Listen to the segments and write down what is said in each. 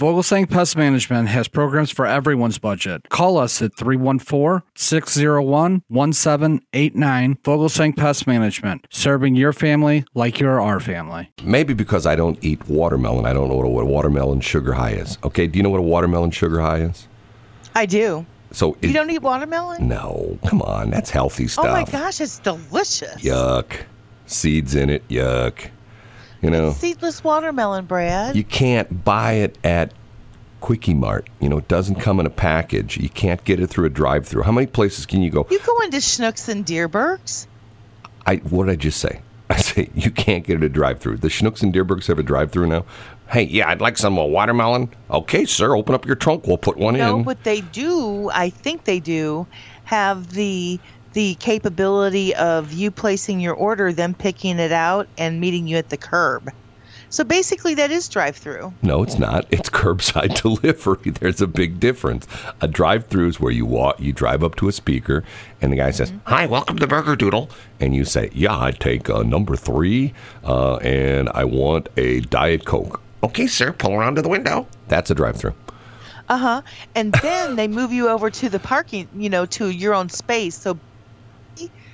Vogelsang Pest Management has programs for everyone's budget. Call us at 314 601 1789. Vogelsang Pest Management, serving your family like you're our family. Maybe because I don't eat watermelon, I don't know what a watermelon sugar high is. Okay, do you know what a watermelon sugar high is? I do. So You it- don't eat watermelon? No, come on, that's healthy stuff. Oh my gosh, it's delicious. Yuck. Seeds in it, yuck. You know, Seedless watermelon, Brad. you can't buy it at Quickie Mart. You know, it doesn't come in a package. You can't get it through a drive-through. How many places can you go? You go into Schnucks and Dierbergs. I what did I just say? I say you can't get it a drive-through. The Schnucks and Dierbergs have a drive-through now. Hey, yeah, I'd like some uh, watermelon. Okay, sir, open up your trunk. We'll put one No, in. No, but they do. I think they do have the the capability of you placing your order, them picking it out, and meeting you at the curb. So basically, that is drive-through. No, it's not. It's curbside delivery. There's a big difference. A drive-through is where you walk, you drive up to a speaker, and the guy says, "Hi, welcome to Burger Doodle," and you say, "Yeah, I take uh, number three, uh, and I want a diet coke." Okay, sir, pull around to the window. That's a drive-through. Uh huh. And then they move you over to the parking, you know, to your own space. So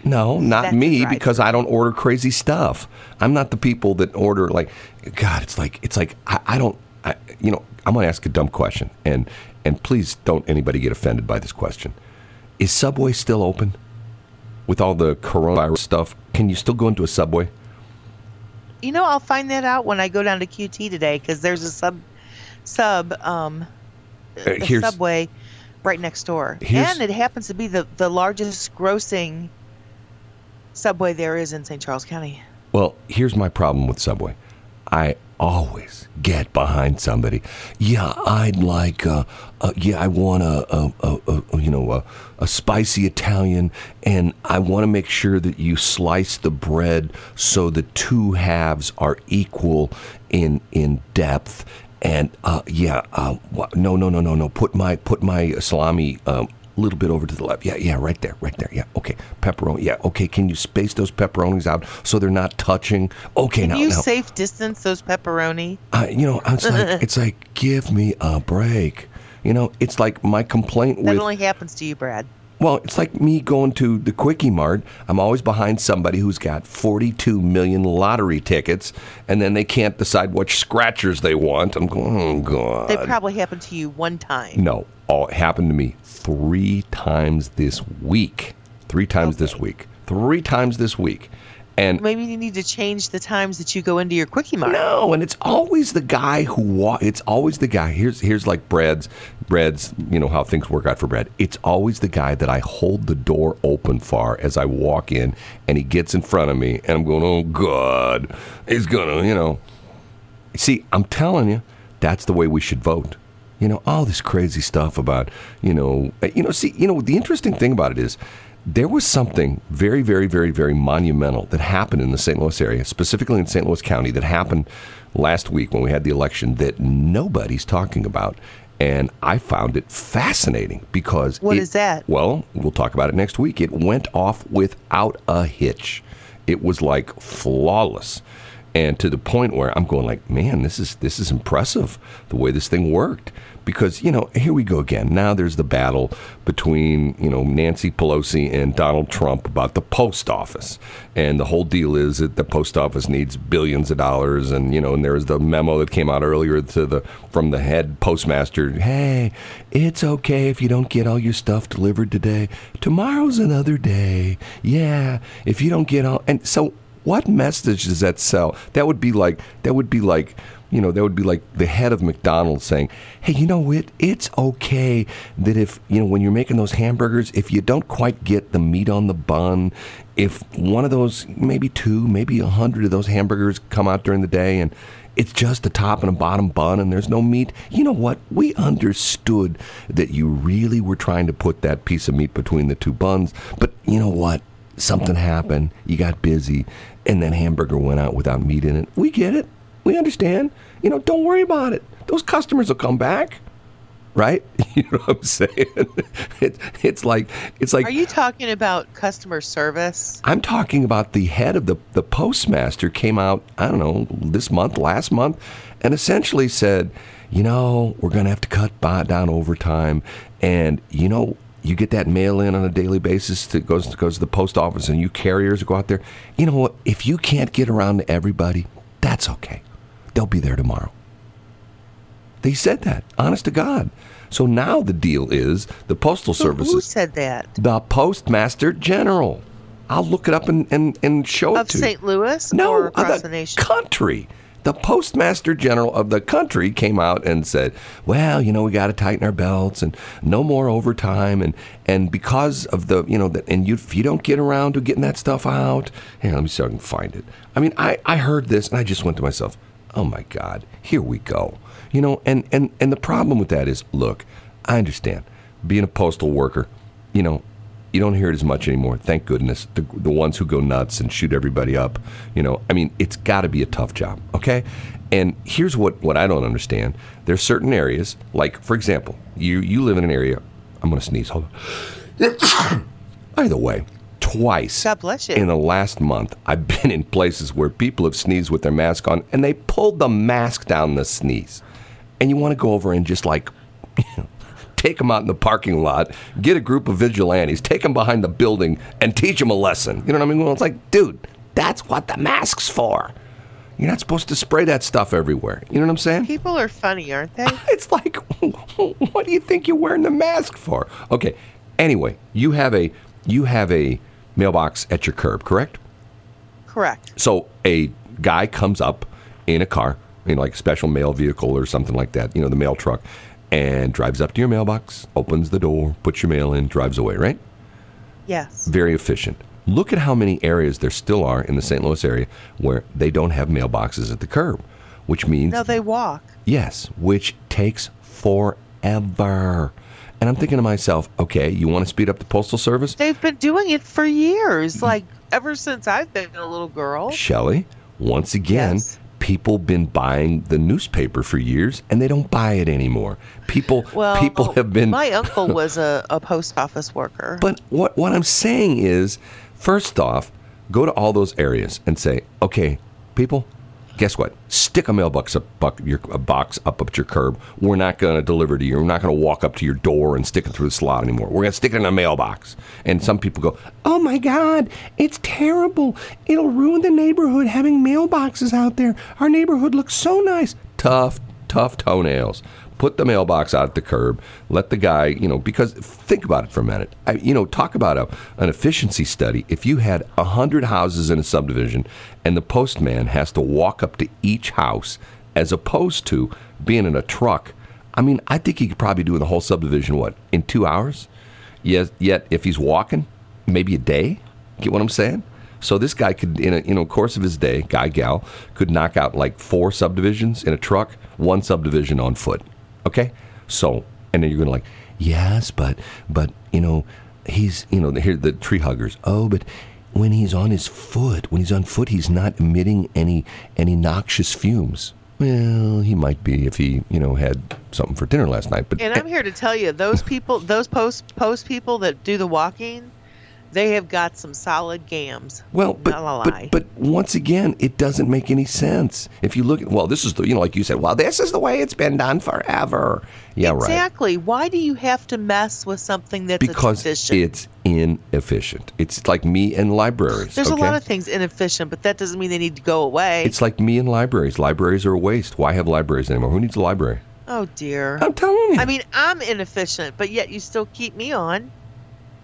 No, not That's me because I don't order crazy stuff. I'm not the people that order like God. It's like it's like I, I don't. I, you know, I'm going to ask a dumb question, and and please don't anybody get offended by this question. Is Subway still open with all the coronavirus stuff? Can you still go into a Subway? You know, I'll find that out when I go down to QT today because there's a sub, sub, um, Uh, a subway right next door, and it happens to be the the largest grossing subway there is in St. Charles County. Well, here's my problem with Subway. I always get behind somebody. Yeah, I'd like. Uh, uh, yeah, I want a, a, a, a you know a, spicy Italian, and I want to make sure that you slice the bread so the two halves are equal in in depth. And uh, yeah, uh, no, no, no, no, no. Put my put my salami um, a little bit over to the left. Yeah, yeah, right there, right there. Yeah, okay. Pepperoni. Yeah, okay. Can you space those pepperonis out so they're not touching? Okay, Can now, you now. safe distance those pepperoni? I, you know, it's like it's like give me a break. You know, it's like my complaint That with only happens to you, Brad. well, it's like me going to the Quickie Mart. I'm always behind somebody who's got 42 million lottery tickets, and then they can't decide which scratchers they want. I'm going, oh god. They probably happened to you one time. No, all it happened to me three times this week. Three times this week. Three times this week. And Maybe you need to change the times that you go into your quickie mart. no, and it's always the guy who wa- it's always the guy. Here's here's like Brad's Brad's, you know how things work out for Brad. It's always the guy that I hold the door open for as I walk in and he gets in front of me and I'm going, "Oh god. He's going to, you know, See, I'm telling you, that's the way we should vote. You know, all this crazy stuff about, you know, uh, you know, see, you know, the interesting thing about it is there was something very, very, very, very monumental that happened in the St. Louis area, specifically in St. Louis County, that happened last week when we had the election that nobody's talking about. And I found it fascinating because What it- is that? Well, we'll talk about it next week. It went off without a hitch. It was like flawless and to the point where I'm going like, man, this is this is impressive the way this thing worked. Because you know, here we go again. Now there's the battle between you know Nancy Pelosi and Donald Trump about the post office, and the whole deal is that the post office needs billions of dollars, and you know, and there was the memo that came out earlier to the from the head postmaster. Hey, it's okay if you don't get all your stuff delivered today. Tomorrow's another day. Yeah, if you don't get all, and so what message does that sell? That would be like that would be like you know that would be like the head of McDonald's saying, "Hey, you know what? It's okay that if you know when you're making those hamburgers, if you don't quite get the meat on the bun, if one of those, maybe two, maybe a hundred of those hamburgers come out during the day and." It's just a top and a bottom bun, and there's no meat. You know what? We understood that you really were trying to put that piece of meat between the two buns, but you know what? Something happened, you got busy, and that hamburger went out without meat in it. We get it. We understand. You know, don't worry about it. Those customers will come back. right? You know what I'm saying? It, it's like it's like Are you talking about customer service? I'm talking about the head of the, the postmaster came out, I don't know, this month, last month, and essentially said, you know, we're going to have to cut down overtime. And, you know, you get that mail in on a daily basis that goes, to, goes to the post office and you carriers go out there. You know what? If you can't get around to everybody, that's okay. They'll be there tomorrow. They said that, honest to God. So now the deal is the Postal Who- Service Who said that? the Postmaster General. I'll look it up and, and, and show Of it to you. St. Louis No, or across the the nation? country. The Postmaster General of the country came out and said, "Well, you know, we got to tighten our belts and no more overtime, and and because of the, you know, that, and you if you don't get around to getting that stuff out, here, let me see if I can find it. I mean, I I heard this and I just went to myself, oh my God, here we go, you know, and and and the problem with that is, look, I understand being a postal worker, you know, you don't hear it as much anymore. Thank goodness. The, the ones who go nuts and shoot everybody up, you know, I mean, it's got to be a tough job, okay? And here's what, what I don't understand. There's certain areas, like, for example, you, you live in an area, I'm going to sneeze, hold on. By the way, twice God bless you. in the last month, I've been in places where people have sneezed with their mask on and they pulled the mask down the sneeze. And you want to go over and just like, take them out in the parking lot, get a group of vigilantes, take them behind the building, and teach them a lesson. You know what I mean? Well, it's like, dude, that's what the mask's for. You're not supposed to spray that stuff everywhere. You know what I'm saying? People are funny, aren't they? It's like, what do you think you're wearing the mask for? Okay. Anyway, you have a you have a mailbox at your curb, correct? Correct. So a guy comes up in a car, in like a special mail vehicle or something like that, you know, the mail truck, and drives up to your mailbox, opens the door, puts your mail in, drives away, right? Yes. Very efficient. Look at how many areas there still are in the St. Louis area where they don't have mailboxes at the curb, which means No, they walk. Yes, which takes forever. And I'm thinking to myself, okay, you want to speed up the postal service? They've been doing it for years, like ever since I've been a little girl. Shelley, once again, Yes. People been buying the newspaper for years and they don't buy it anymore. People Well, people have been My uncle was a, a post office worker. But what what I'm saying is, first off, go to all those areas and say, okay, people, guess what? Stick a mailbox up, buck, your, a box up up at your curb. We're not going to deliver to you. We're not going to walk up to your door and stick it through the slot anymore. We're going to stick it in a mailbox. And some people go, oh my God, it's terrible. It'll ruin the neighborhood having mailboxes out there. Our neighborhood looks so nice. Tough, tough toenails. Put the mailbox out at the curb. Let the guy, you know, because think about it for a minute. I, you know, talk about a, an efficiency study. If you had a hundred houses in a subdivision, and the postman has to walk up to each house, as opposed to being in a truck, I mean, I think he could probably do the whole subdivision what in two hours. Yet, yet if he's walking, maybe a day. Get what I'm saying? So this guy could, in a you know course of his day, guy gal could knock out like four subdivisions in a truck, one subdivision on foot. Okay, so and then you're gonna like, yes, but but you know he's you know here the tree huggers. Oh, but when he's on his foot, when he's on foot, he's not emitting any any noxious fumes. Well, he might be if he you know had something for dinner last night. But and I'm here to tell you, those people, those post post people that do the walking, they have got some solid gams. Well, but, but but once again, it doesn't make any sense. If you look at well, this is the you know like you said, well, this is the way it's been done forever. Yeah, right. exactly. Why do you have to mess with something that's Because efficient? it's inefficient. It's like me and libraries. There's okay? a lot of things inefficient, but that doesn't mean they need to go away. It's like me and libraries. Libraries are a waste. Why have libraries anymore? Who needs a library? oh dear. I'm telling you. I mean, I'm inefficient, but yet you still keep me on.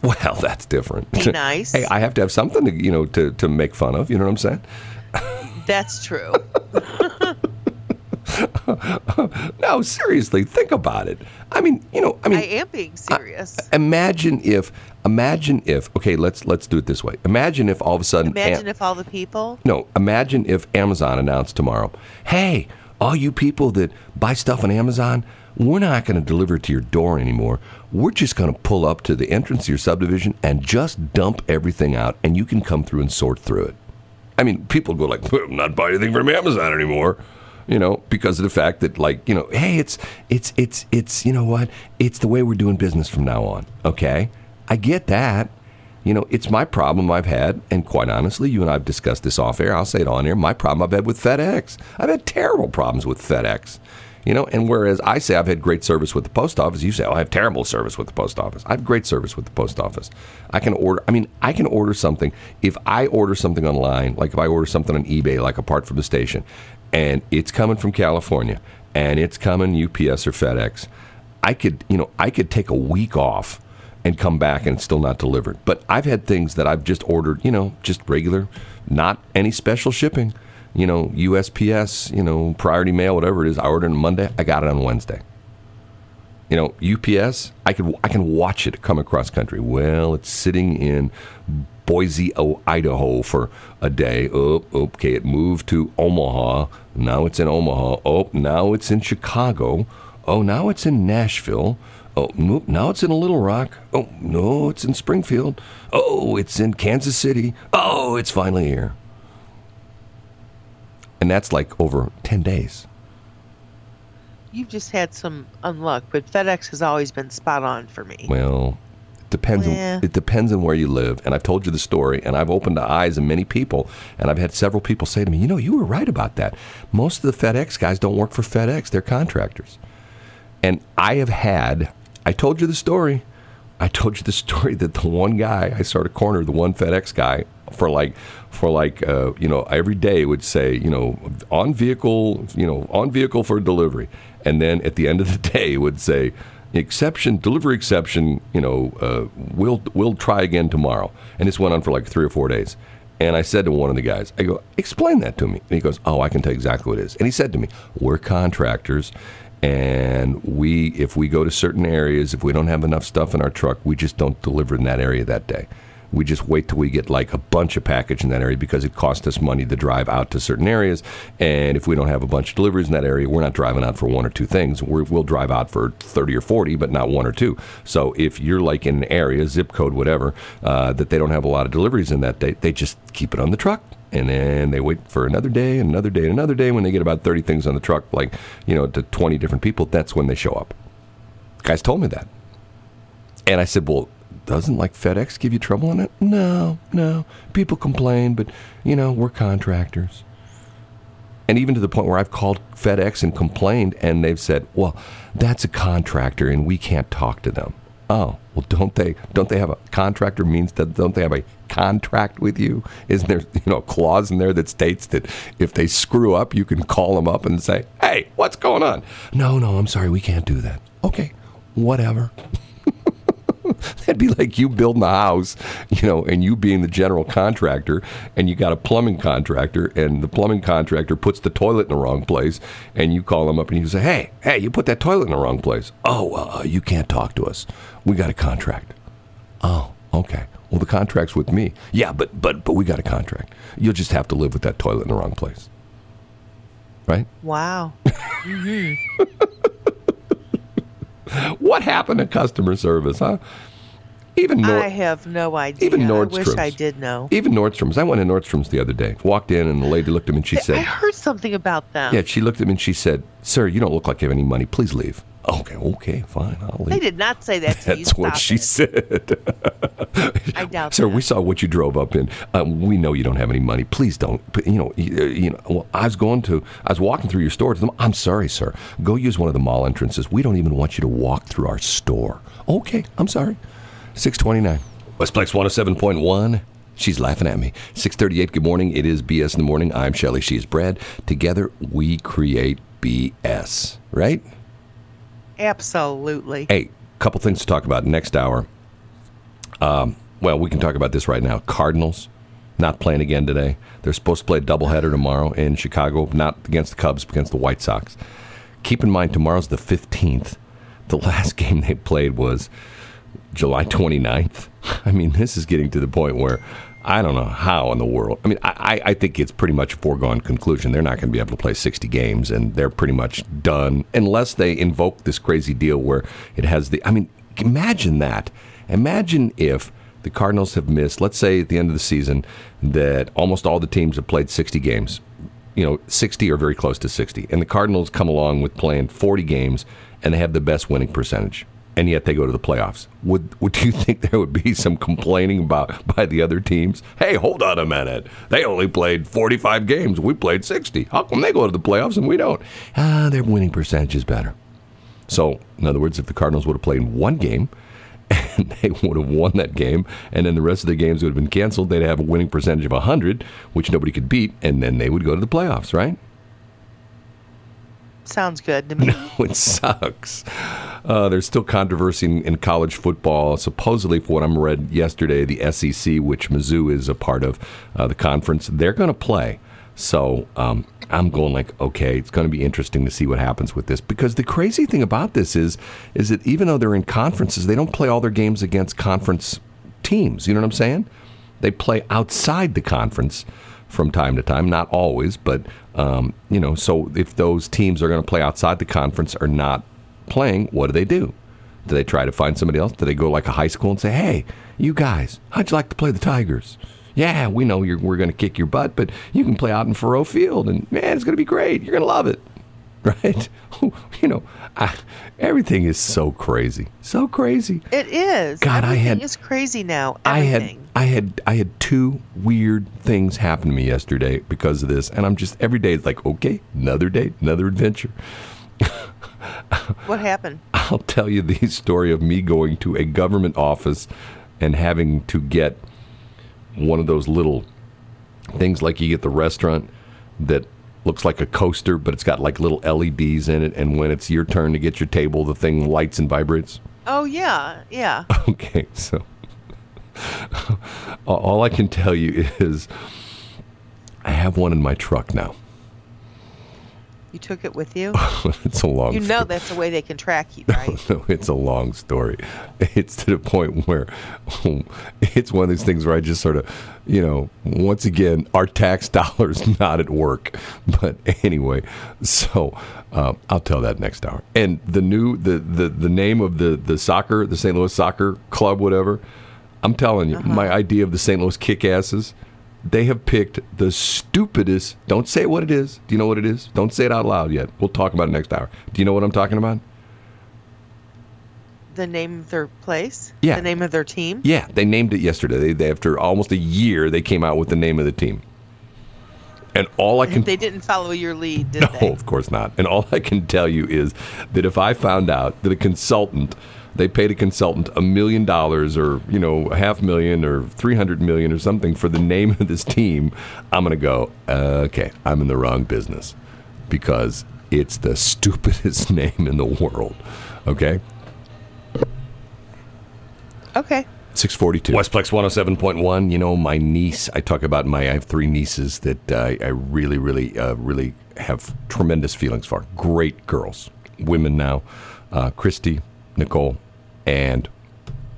well, that's different. Be nice. hey, I have to have something to you know to to make fun of. You know what I'm saying? That's true. No, seriously, think about it. I mean, you know, I mean, I am being serious. imagine if imagine if okay let's let's do it this way imagine if all of a sudden Imagine Am- if all the people. no imagine if amazon announced tomorrow hey all you people that buy stuff on amazon we're not going to deliver it to your door anymore we're just going to pull up to the entrance of your subdivision and just dump everything out and you can come through and sort through it i mean people go like i'm not buying anything from amazon anymore you know, because of the fact that like, you know, hey, it's it's it's it's you know what? It's the way we're doing business from now on. Okay? I get that. You know, it's my problem I've had, and quite honestly, you and I've discussed this off air. I'll say it on air. My problem I've had with FedEx. I've had terrible problems with FedEx. You know, and whereas I say I've had great service with the post office, you say, oh, I have terrible service with the post office. I have great service with the post office. I can order, I mean, I can order something. If I order something online, like if I order something on eBay, like apart from the station, and it's coming from California, and it's coming UPS or FedEx, I could, you know, I could take a week off and come back and it's still not delivered. But I've had things that I've just ordered, you know, just regular, not any special shipping you know, USPS, you know, priority mail, whatever it is. I ordered on Monday. I got it on Wednesday. You know, UPS, I could I can watch it come across country. Well, it's sitting in Boise, Idaho for a day. Oh, okay, it moved to Omaha. Now it's in Omaha. Oh, now it's in Chicago. Oh, now it's in Nashville. Oh, now it's in Little Rock. Oh, no, it's in Springfield. Oh, it's in Kansas City. Oh, it's finally here and that's like over 10 days. You've just had some unluck, but FedEx has always been spot on for me. Well, it depends. Yeah. On, it depends on where you live, and I've told you the story, and I've opened the eyes of many people, and I've had several people say to me, "You know, you were right about that. Most of the FedEx guys don't work for FedEx; they're contractors." And I have had. I told you the story. I told you the story that the one guy I sort of cornered, the one FedEx guy, for like for like uh, you know every day would say you know on vehicle you know on vehicle for delivery, and then at the end of the day would say exception delivery exception you know uh, we'll we'll try again tomorrow, and this went on for like three or four days. And I said to one of the guys, I go, explain that to me. And he goes, oh, I can tell you exactly what it is. And he said to me, we're contractors and we if we go to certain areas if we don't have enough stuff in our truck we just don't deliver in that area that day we just wait till we get like a bunch of package in that area because it costs us money to drive out to certain areas. And if we don't have a bunch of deliveries in that area, we're not driving out for one or two things. we will drive out for 30 or 40, but not one or two. So if you're like in an area, zip code, whatever, uh, that they don't have a lot of deliveries in that day, they just keep it on the truck and then they wait for another day and another day and another day when they get about 30 things on the truck like you know to 20 different people that's when they show up guys told me that and i said well doesn't like FedEx give you trouble in it? No, no. People complain, but you know, we're contractors. And even to the point where I've called FedEx and complained, and they've said, "Well, that's a contractor, and we can't talk to them." Oh, well, don't they? Don't they have a contractor? Means that don't they have a contract with you? Isn't there, you know, a clause in there that states that if they screw up, you can call them up and say, "Hey, what's going on?" No, no, I'm sorry, we can't do that. Okay, whatever. That'd be like you building a house, you know, and you being the general contractor, and you got a plumbing contractor, and the plumbing contractor puts the toilet in the wrong place, and you call him up and you say, "Hey, hey, you put that toilet in the wrong place." Oh, uh, you can't talk to us. We got a contract. Oh, okay. Well, the contract's with me. Yeah, but but but we got a contract. You'll just have to live with that toilet in the wrong place. Right? Wow. mm-hmm. What happened to customer service, huh? Even Nord- I have no idea. Even Nordstrom's. I wish I did know. Even Nordstrom's. I went to Nordstrom's the other day. Walked in and the lady looked at me and she said, "I heard something about them." Yeah, she looked at me and she said, "Sir, you don't look like you have any money. Please leave." Okay, okay, fine. I'll leave. They did not say that. That's what she it. said. I doubt. Sir, that. we saw what you drove up in. Um, we know you don't have any money. Please don't. You know, you, uh, you know. Well, I was going to. I was walking through your store. To them. I'm sorry, sir. Go use one of the mall entrances. We don't even want you to walk through our store. Okay, I'm sorry. Six twenty nine. Westplex 107.1. She's laughing at me. 638, good morning. It is BS in the morning. I'm Shelly. She's Brad. Together, we create BS, right? Absolutely. Hey, couple things to talk about next hour. Um, well, we can talk about this right now. Cardinals not playing again today. They're supposed to play a doubleheader tomorrow in Chicago, not against the Cubs, against the White Sox. Keep in mind, tomorrow's the 15th. The last game they played was July 29th. I mean, this is getting to the point where I don't know how in the world. I mean, I, I think it's pretty much a foregone conclusion. They're not going to be able to play 60 games, and they're pretty much done unless they invoke this crazy deal where it has the. I mean, imagine that. Imagine if the Cardinals have missed, let's say at the end of the season, that almost all the teams have played 60 games. you know, 60 or very close to 60. And the Cardinals come along with playing 40 games and they have the best winning percentage. And yet they go to the playoffs. Would would you think there would be some complaining about by the other teams? Hey, hold on a minute. They only played 45 games. We played 60. How come they go to the playoffs and we don't? Ah, their winning percentage is better. So, in other words, if the Cardinals would have played one game and they would have won that game, and then the rest of the games would have been canceled, they'd have a winning percentage of 100, which nobody could beat, and then they would go to the playoffs, right? Sounds good to me. No, it sucks. Uh, there's still controversy in, in, college football. Supposedly, for what I'm read yesterday, the SEC, which Mizzou is a part of, uh, the conference, they're going to play. So um, I'm going like, okay, it's going to be interesting to see what happens with this because the crazy thing about this is, is that even though they're in conferences, they don't play all their games against conference teams. You know what I'm saying? They play outside the conference from time to time, not always, but um, you know. So if those teams are going to play outside the conference are not playing, what do they do? Do they try to find somebody else? Do they go like a high school and say, "Hey, you guys, how'd you like to play the Tigers?" yeah, we know we're going to kick your butt, but you can play out in Faurot Field, and man, it's going to be great. You're going to love it, right? you know, I, everything is so crazy, so crazy. It is. God, everything I had is crazy now. Everything. I had, I had, I had two weird things happen to me yesterday because of this, and I'm just every day it's like, okay, another day, another adventure. what happened? I'll tell you the story of me going to a government office and having to get one of those little things like you get the restaurant that looks like a coaster, but it's got like little LEDs in it. And when it's your turn to get your table, the thing lights and vibrates. Oh, yeah. Yeah. Okay. So all I can tell you is I have one in my truck now. You took it with you? it's a long You know story. that's the way they can track you, right? No, no, it's a long story. It's to the point where it's one of these things where I just sort of, you know, once again, our tax dollars not at work. But anyway, so uh, I'll tell that next hour. And the new, the, the, the name of the, the soccer, the St. Louis Soccer Club, whatever, I'm telling you, uh-huh. my idea of the St. Louis Kickasses – they have picked the stupidest. Don't say what it is. Do you know what it is? Don't say it out loud yet. We'll talk about it next hour. Do you know what I'm talking about? The name of their place? Yeah. The name of their team? Yeah, they named it yesterday. They, they after almost a year, they came out with the name of the team. And all I can they didn't follow your lead, did no, they? of course not. And all I can tell you is that if I found out that a consultant they paid a consultant a million dollars or you know a half million or 300 million or something for the name of this team i'm going to go okay i'm in the wrong business because it's the stupidest name in the world. Okay? Okay. 642 westplex 107.1 you know my niece i talk about my i have three nieces that uh, i really really uh, really have tremendous feelings for. Great girls women now. Uh, christy nicole and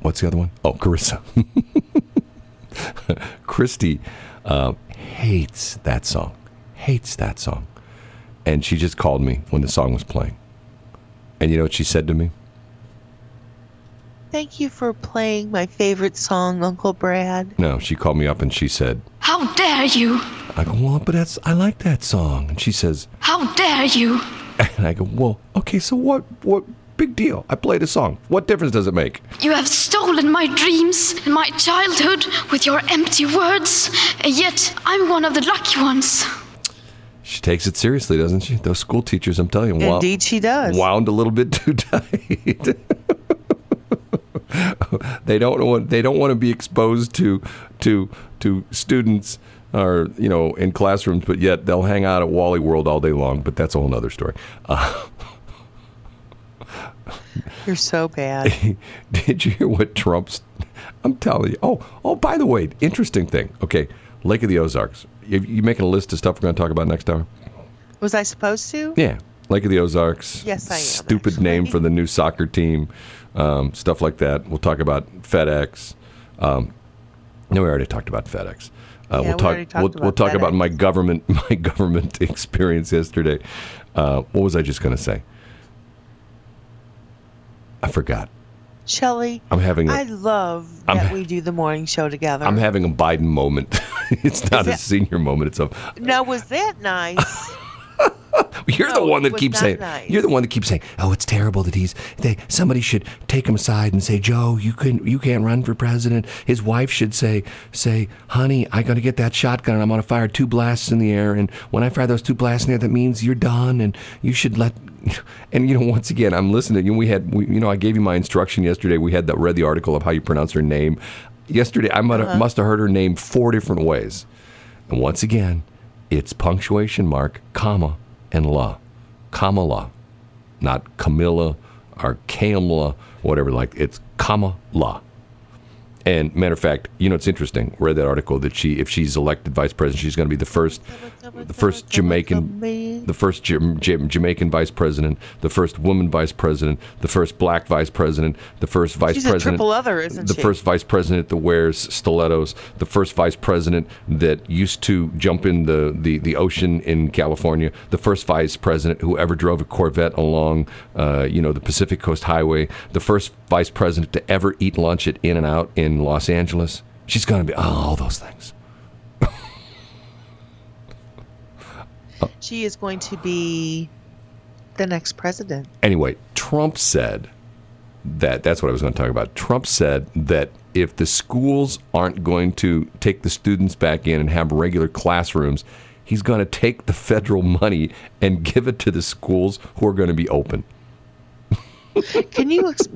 what's the other one? Oh, Carissa. Christy uh, hates that song, hates that song. And she just called me when the song was playing. And you know what she said to me? Thank you for playing my favorite song, Uncle Brad. No, she called me up and she said, How dare you? I go, Well, but that's, I like that song. And she says, How dare you? And I go, Well, okay, so what, what, Big deal. I played a song. What difference does it make? You have stolen my dreams and my childhood with your empty words, and yet I'm one of the lucky ones. She takes it seriously, doesn't she? Those school teachers, I'm telling you, indeed she does. Wound a little bit too tight. they don't want they don't want to be exposed to to to students or you know in classrooms, but yet they'll hang out at Wally World all day long. But that's a whole other story. Uh, You're so bad. Did you hear what Trump's? I'm telling you. Oh, oh. By the way, interesting thing. Okay, Lake of the Ozarks. You, you making a list of stuff we're going to talk about next hour? Was I supposed to? Yeah, Lake of the Ozarks. Yes, I am. Stupid actually. name for the new soccer team. Um, stuff like that. We'll talk about FedEx. Um, no, we already talked about FedEx. Uh, yeah, we'll talk. We we'll, we'll, talk about my government my government experience yesterday. Uh, what was I just going to say? I forgot. Shelly, I'm having. A, I love I'm, that we do the morning show together. I'm having a Biden moment. it's not a senior moment. It's a Now, was that nice? You're the one that keeps saying. nice. You're the one that keeps saying, "Oh, it's terrible that he's." They somebody should take him aside and say, "Joe, you can you can't run for president." His wife should say, "Say, honey, I got to get that shotgun. and I'm going to fire two blasts in the air, and when I fire those two blasts in the air, that means you're done, and you should let." And you know, once again, I'm listening. You know, we had, we, you know, I gave you my instruction yesterday. We had that read the article of how you pronounce her name. Yesterday, I have, must have heard her name four different ways. And once again, it's punctuation mark, comma, and la. Kamala. Not Camilla or Kamala, whatever like it's Kamala. And matter of fact, you know it's interesting. Read that article that she, if she's elected vice president, she's going to be the first, the first Jamaican, the first Jam- Jam- Jamaican vice president, the first woman vice president, the first black vice president, the first vice She's a president, triple other, isn't the she? first vice president that wears stilettos, the first vice president that used to jump in the, the, the ocean in California, the first vice president who ever drove a Corvette along, uh, you know, the Pacific Coast Highway, the first vice president to ever eat lunch at In and Out in Los Angeles. She's going to be oh, all those things. She is going to be the next president. Anyway, Trump said that that's what I was going to talk about. Trump said that if the schools aren't going to take the students back in and have regular classrooms, he's going to take the federal money and give it to the schools who are going to be open. Can you ex-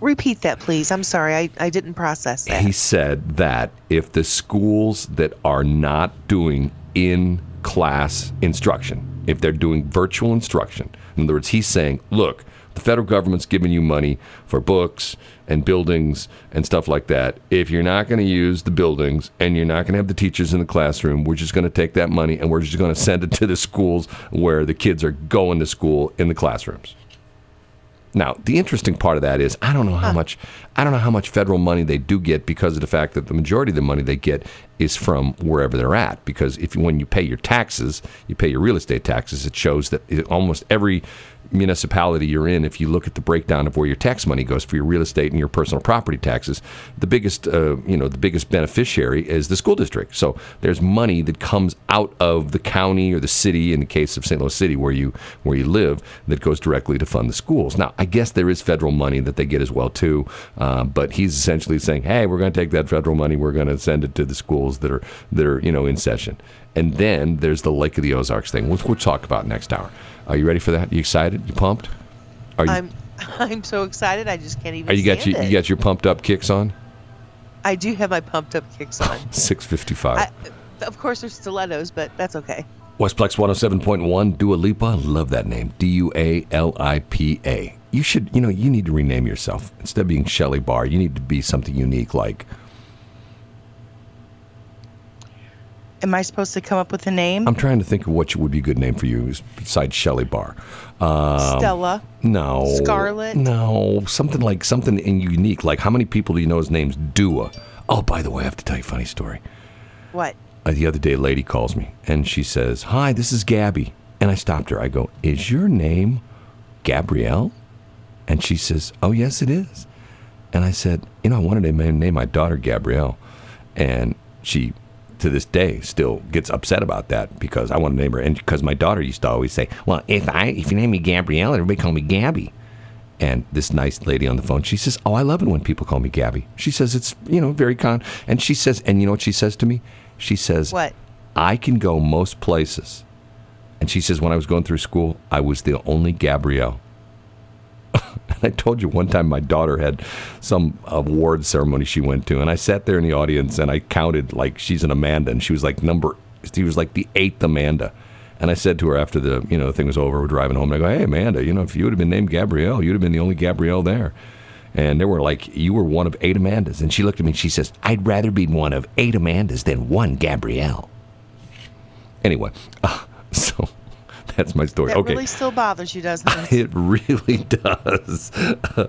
repeat that, please? I'm sorry, I, I didn't process that. He said that if the schools that are not doing in class instruction, if they're doing virtual instruction, in other words, he's saying, look, the federal government's giving you money for books and buildings and stuff like that. If you're not going to use the buildings and you're not going to have the teachers in the classroom, we're just going to take that money and we're just going to send it to the schools where the kids are going to school in the classrooms. Now, the interesting part of that is I don't know how much I don't know how much federal money they do get because of the fact that the majority of the money they get is from wherever they're at. Because if when you pay your taxes, you pay your real estate taxes, it shows that almost every municipality you're in, if you look at the breakdown of where your tax money goes for your real estate and your personal property taxes, the biggest uh, you know the biggest beneficiary is the school district. So there's money that comes out of the county or the city, in the case of St. Louis City, where you where you live, that goes directly to fund the schools. Now, I guess there is federal money that they get as well too, uh, but he's essentially saying, "Hey, we're going to take that federal money, we're going to send it to the schools that are that are you know in session." And then there's the Lake of the Ozarks thing, which we'll talk about next hour. Are you ready for that? You excited? You pumped? Are you? I'm I'm so excited. I just can't even. are you got your, it. you got your pumped up kicks on? I do have my pumped up kicks on. Six fifty five. Of course, there's stilettos, but that's okay. Westplex 107.1, Dua Lipa. Love that name. D U A L I P A. You should, you know, you need to rename yourself. Instead of being Shelly Barr, you need to be something unique like, Am I supposed to come up with a name? I'm trying to think of what would be a good name for you besides Shelly Barr. Um, Stella. No. Scarlet. No. Something like something unique. Like, how many people do you know his name's Dua? Oh, by the way, I have to tell you a funny story. What? uh, the other day a lady calls me and she says, Hi, this is Gabby. And I stopped her. I go, Is your name Gabrielle? And she says, Oh, yes, it is. And I said, You know, I wanted to name my daughter Gabrielle. And she, to this day, still gets upset about that because I want to name her. And because my daughter used to always say, Well, if I if you name me Gabrielle, everybody call me Gabby. And this nice lady on the phone, she says, "Oh, I love it when people call me Gabby." She says it's you know very con. And she says, and you know what she says to me? She says, What? I can go most places." And she says, when I was going through school, I was the only Gabrielle. and I told you one time my daughter had some award ceremony she went to, and I sat there in the audience and I counted like she's an Amanda, and she was like number, she was like the eighth Amanda. And I said to her after the you know the thing was over, we're driving home, and I go, "Hey Amanda, you know if you would have been named Gabrielle, you'd have been the only Gabrielle there." And there were like you were one of eight Amandas, and she looked at me and she says, "I'd rather be one of eight Amandas than one Gabrielle." Anyway, uh, so that's my story. That okay, really still bothers you, doesn't it? it really does.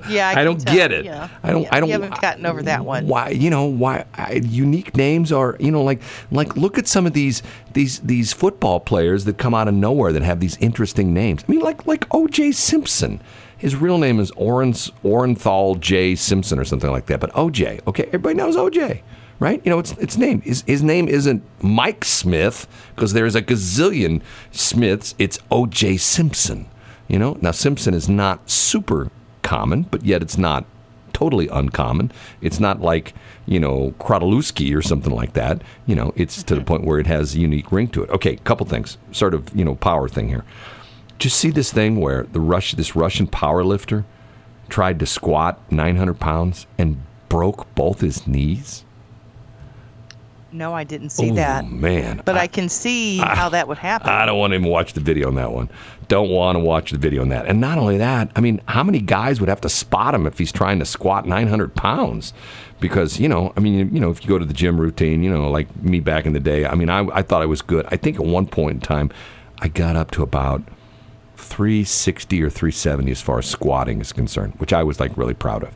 Yeah, I I, don't tell, get it. yeah. I don't. Yeah, I don't. you haven't gotten over that one. Why? You know why? I, unique names are. You know, like like look at some of these these these football players that come out of nowhere that have these interesting names. I mean, like like O.J. Simpson. His real name is Oren Orenthal J. Simpson or something like that. But O.J. Okay, everybody knows O.J. right? You know, it's it's name. His, his name isn't Mike Smith because there's a gazillion Smiths. It's O.J. Simpson. You know, now Simpson is not super common, but yet it's not totally uncommon. It's not like you know Krotolewski or something like that. You know, it's to the point where it has a unique ring to it. Okay, couple things, sort of you know power thing here. Just see this thing where the Rush, this Russian power lifter, tried to squat 900 pounds and broke both his knees. No, I didn't see Oh that. man! But I, can see how that would happen. I don't want to even watch the video on that one. Don't want to watch the video on that. And not only that, I mean, how many guys would have to spot him if he's trying to squat 900 pounds? Because, you know, I mean, you know, if you go to the gym routine, you know, like me back in the day, I mean, I, I thought I was good. I think at one point in time, I got up to about 360 or 370 as far as squatting is concerned, which I was like really proud of.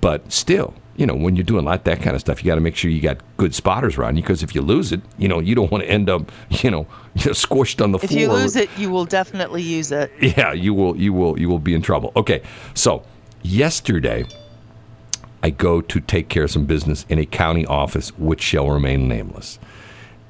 But still, you know, when you're doing like that kind of stuff, you got to make sure you got good spotters around you because if you lose it, you know, you don't want to end up, you know, you know, squished on the if floor. If you lose it, you will definitely use it. Yeah, you will you will you will be in trouble. Okay. So, yesterday I go to take care of some business in a county office which shall remain nameless.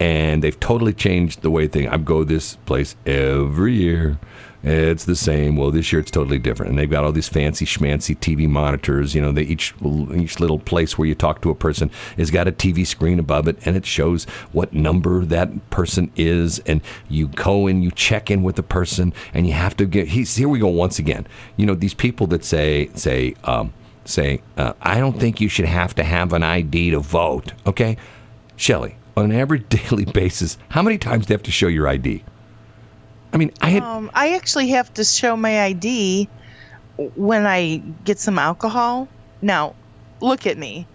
And they've totally changed the way thing. I go this place every year. It's the same. Well, this year it's totally different, and they've got all these fancy schmancy TV monitors. You know, they each each little place where you talk to a person has got a TV screen above it, and it shows what number that person is. And you go and you check in with the person, and you have to get. He's here. We go once again. You know, these people that say say um, say, uh, I don't think you should have to have an ID to vote. Okay, Shelley, on an average daily basis, how many times do you have to show your ID? I mean, I had. Um, I actually have to show my ID when I get some alcohol. Now, look at me.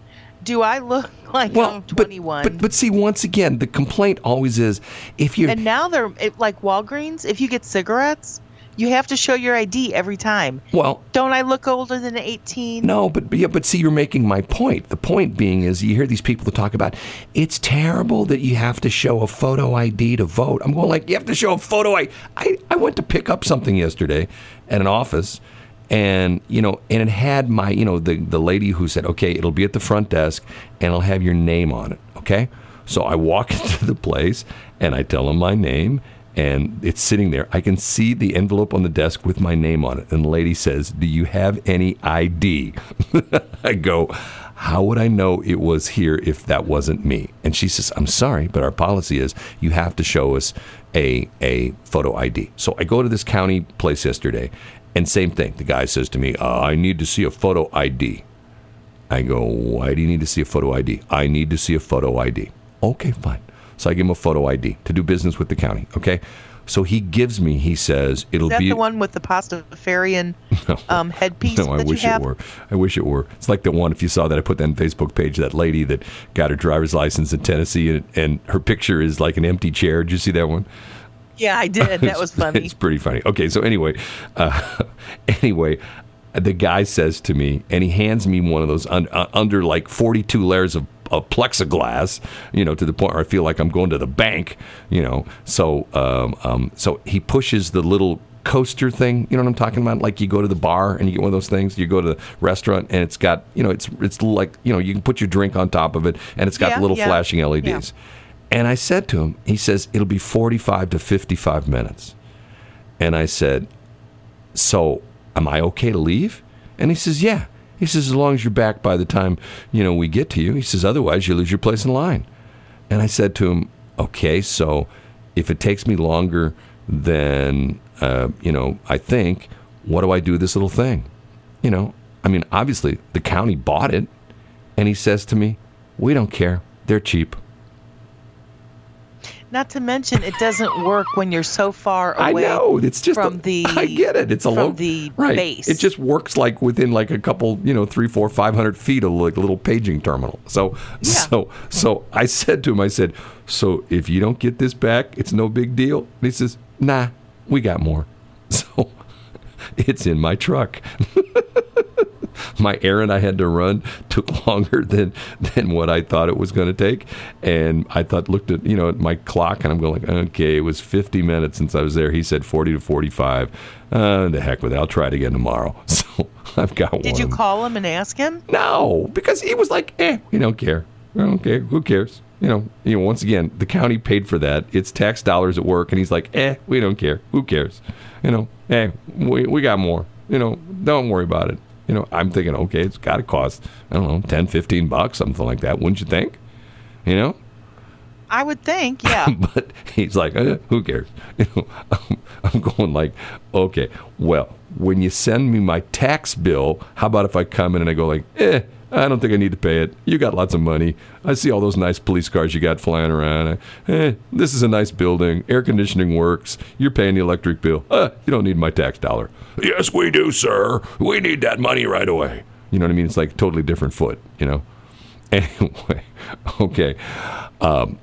Do I look like I'm but, 21? but but see, once again, the complaint always is if you're and now they're it, like Walgreens. If you get cigarettes, you have to show your ID every time. well, Don't I look older than 18? No, but yeah, but see, you're making my point. The point being is, you hear these people that talk about it's terrible that you have to show a photo ID to vote. I'm going like, you have to show a photo ID. I I went to pick up something yesterday at an office, and you know, and it had my you know the the lady who said, okay, it'll be at the front desk, and it'll have your name on it. Okay, so I walk into the place and I tell them my name and it's sitting there. I can see the envelope on the desk with my name on it. And the lady says, Do you have any ID? I go, How would I know it was here if that wasn't me? And she says, I'm sorry, but our policy is you have to show us a, a photo ID. So I go to this county place yesterday, and same thing. The guy says to me, uh, I need to see a photo ID. I go, Why do you need to see a photo ID? I need to see a photo ID. Okay, fine. So I give him a photo ID to do business with the county. Okay. So he gives me, he says, it'll Is that be. the one with the Pastafarian um, headpiece no, I wish you have? it were. I wish it were. It's like the one, if you saw that, I put that on the Facebook page, that lady that got her driver's license in Tennessee and, and her picture is like an empty chair. Did you see that one? Yeah, I did. That was funny. It's pretty funny. Okay, so anyway, uh, anyway, the guy says to me, and he hands me one of those un, uh, under like 42 layers of, of plexiglass, you know, to the point where I feel like I'm going to the bank, you know. So, um, um, so he pushes the little coaster thing. You know what I'm talking about? Like you go to the bar and you get one of those things. You go to the restaurant and it's got, you know, it's it's like, you know, you can put your drink on top of it and it's got Yeah, little yeah, flashing LEDs. And I said to him, he says, it'll be 45 to 55 minutes. And I said, so am I okay to leave? And he says, yeah. He says, as long as you're back by the time, you know, we get to you. He says, otherwise you lose your place in line. And I said to him, okay, so if it takes me longer than, uh, you know, I think, what do I do with this little thing? You know, I mean, obviously the county bought it. And he says to me, we don't care. They're cheap. Not to mention, it doesn't work when you're so far away. I know it's just from a, the. I get it. It's a from low the right. base. It just works like within like a couple, you know, three, four, five hundred feet of like a little paging terminal. So, Yeah. so, so I said to him, I said, so if you don't get this back, it's no big deal. And he says, Nah, we got more. So, it's in my truck. my errand I had to run took longer than than what I thought it was going to take, and I thought looked at you know at my clock and I'm going like okay it was 50 minutes since I was there. He said 40 to 45. Uh, the heck with it. I'll try it again tomorrow. So I've got one. Did you call him and ask him? No, because he was like, eh, we don't care. Okay, who cares? You know, you know. Once again, the county paid for that. It's tax dollars at work, and he's like, "Eh, we don't care. Who cares? You know, hey, we we got more. You know, don't worry about it." You know, I'm thinking, okay, it's got to cost, I don't know, 10, 15 bucks, something like that, wouldn't you think? You know? I would think, yeah. but he's like, eh, who cares? You know, I'm, I'm going like, okay, well, when you send me my tax bill, how about if I come in and I go like, eh, I don't think I need to pay it. You got lots of money. I see all those nice police cars you got flying around. Eh, this is a nice building. Air conditioning works. You're paying the electric bill. Uh, you don't need my tax dollar. Yes, we do, sir. We need that money right away. You know what I mean? It's like totally different foot, you know? Anyway, okay. Um,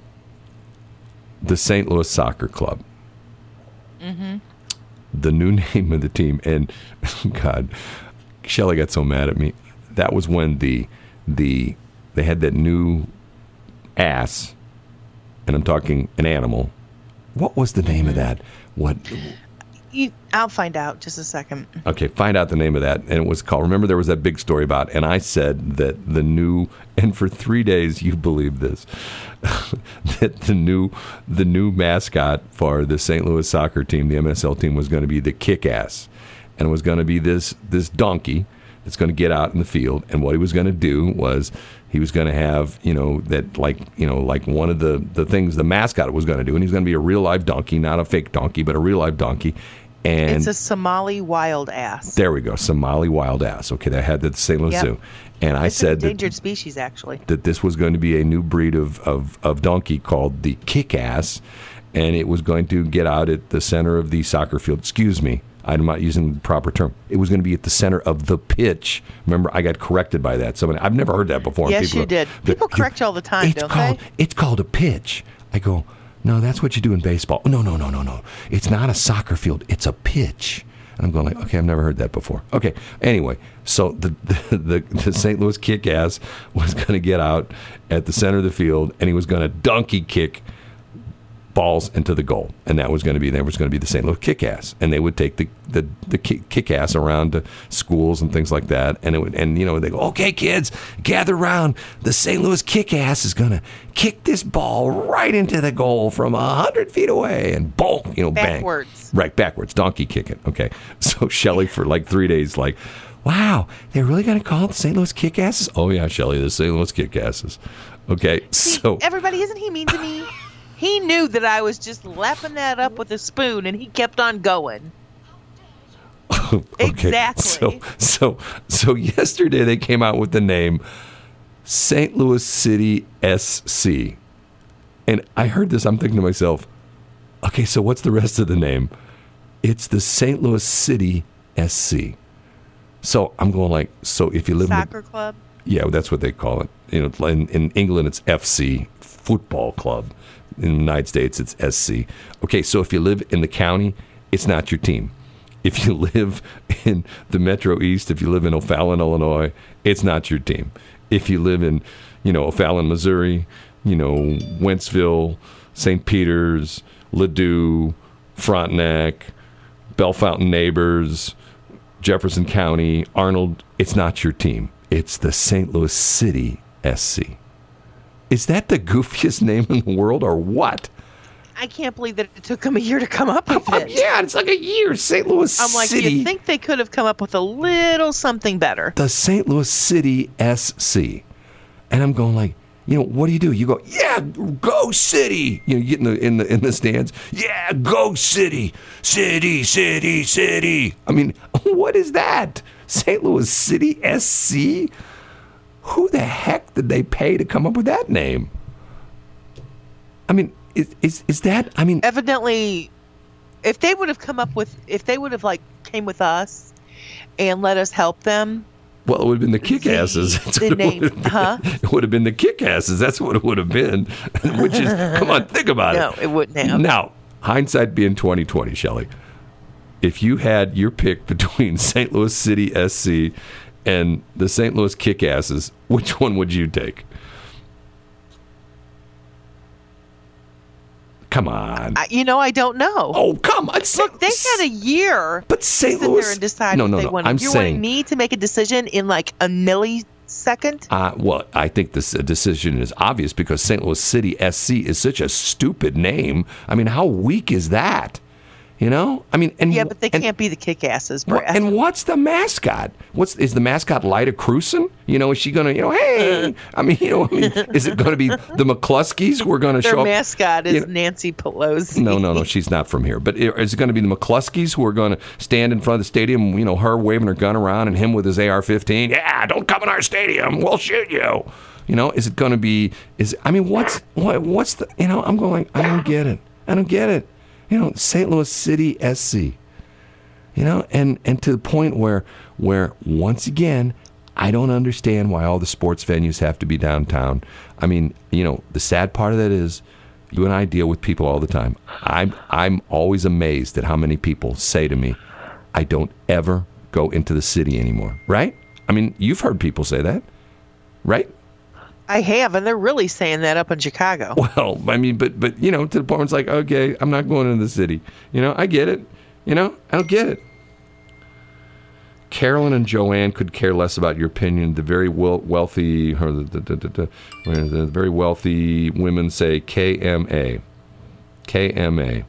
the St. Louis Soccer Club. Mm-hmm. The new name of the team. And God, Shelly got so mad at me. That was when the the they had that new ass, and I'm talking an animal. What was the name of that? What? You, I'll find out just a second. Okay, find out the name of that. And it was called. Remember, there was that big story about, and I said that the new, and for three days you believed this, that the new, the new mascot for the St. Louis soccer team, the MSL team, was going to be the kick ass, and it was going to be this this donkey that's going to get out in the field, and what he was going to do was he was going to have you know that like you know like one of the the things the mascot was going to do, and he's going to be a real live donkey, not a fake donkey, but a real live donkey. And it's a Somali wild ass. there we go, Somali wild ass. Okay, that had the St. Louis Yep. Zoo, and I It's an said that, endangered species, actually. that this was going to be a new breed of, of, of donkey called the kick ass, and it was going to get out at the center of the soccer field. Excuse me, I'm not using the proper term. It was going to be at the center of the pitch. Remember, I got corrected by that. Somebody, I've never heard that before. Yes, people you go, did. People correct you all the time, it's don't called, they? It's called a pitch. I go, no, that's what you do in baseball. No, no, no, no, no. It's not a soccer field. It's a pitch. And I'm going like, okay, I've never heard that before. Okay. Anyway, so the the, the, the St. Louis kick ass was going to get out at the center of the field, and he was going to donkey kick balls into the goal, and that was going to be that was going to be the St. Louis kick ass, and they would take the the, the kick, kick ass around to schools and things like that, and it would and you know they go, okay, kids, gather around. The St. Louis kick ass is going to kick this ball right into the goal from a hundred feet away, and boom, you know, bang, right, backwards, donkey kicking. Okay, so Shelly for like three days, like. Wow, they're really going to call it the St. Louis kick asses? Oh, yeah, Shelly, the St. Louis kick asses. Okay, See, so. everybody, isn't he mean to me? He knew that I was just lapping that up with a spoon, and he kept on going. Exactly. So so so yesterday they came out with the name St. Louis City SC. And I heard this, I'm thinking to myself, okay, so what's the rest of the name? It's the St. Louis City SC. So I'm going like, so if you live in the, Soccer club. yeah, that's what they call it. You know, in, in England, it's FC, football club. In the United States, it's SC. Okay, so if you live in the county, it's not your team. If you live in the Metro East, if you live in O'Fallon, Illinois, it's not your team. If you live in, you know, O'Fallon, Missouri, you know, Wentzville, St. Peter's, Ladue, Frontenac, Bellefontaine Neighbors, Jefferson County, Arnold, it's not your team. It's the St. Louis City SC. Is that the goofiest name in the world or what? I can't believe that it took him a year to come up with it. yeah, it's like a year. St. Louis City. I'm like, City. you think they could have come up with a little something better? the St. Louis City SC. And I'm going like, you know, what do you do? You go, yeah, go city. You know, you get in the in the in the stands. Yeah, go city, city, city, city. I mean, what is that? St. Louis City SC? Who the heck did they pay to come up with that name? I mean, is is, is that? I mean, Evidently, if they would have come up with, if they would have like came with us and let us help them, Well, it would have been the kick asses. That's the name- would have been. huh? It would have been the kick asses. That's what it would have been. Which is, come on, think about no, it. No, it wouldn't have. Now, hindsight being twenty twenty, Shelley. If you had your pick between St. Louis City SC and the St. Louis Kickasses, which one would you take? Come on. I, you know, I don't know. oh, come on. Look, they had a year But to St. sit Louis. there and decide no, no, they no. I'm You're saying me to make a decision in like a millisecond. Uh, well, I think this decision is obvious because St. Louis City SC is such a stupid name. I mean, how weak is that? You know, I mean, and yeah, but they and, can't be the kick-asses, Brad. and what's the mascot? What's is the mascot Lyda Krewson? You know, is she gonna, you know, hey? I mean, you know, I mean, is it gonna be the McCluskeys who are gonna Their show up? Their mascot is you know- Nancy Pelosi. No, no, no. She's not from here. But is it going to be the McCluskeys who are going to stand in front of the stadium? You know, her waving her gun around and him with his AR-15. Yeah, don't come in our stadium. We'll shoot you. You know, is it going to be? Is I mean, what's what? What's the? You know, I'm going. I don't get it. I don't get it. You know, St. Louis City SC. You know, and and to the point where where once again. I don't understand why all the sports venues have to be downtown. I mean, you know, the sad part of that is you and I deal with people all the time. I'm I'm always amazed at how many people say to me, "I don't ever go into the city anymore." Right? I mean, you've heard people say that, right? I have, and they're really saying that up in Chicago. Well, I mean, but but you know, to the point where it's like, okay, I'm not going into the city. You know, I get it. You know, I don't get it. Carolyn and Joanne could care less about your opinion. The very wealthy, or the, the, the, the very wealthy women say KMA. KMA.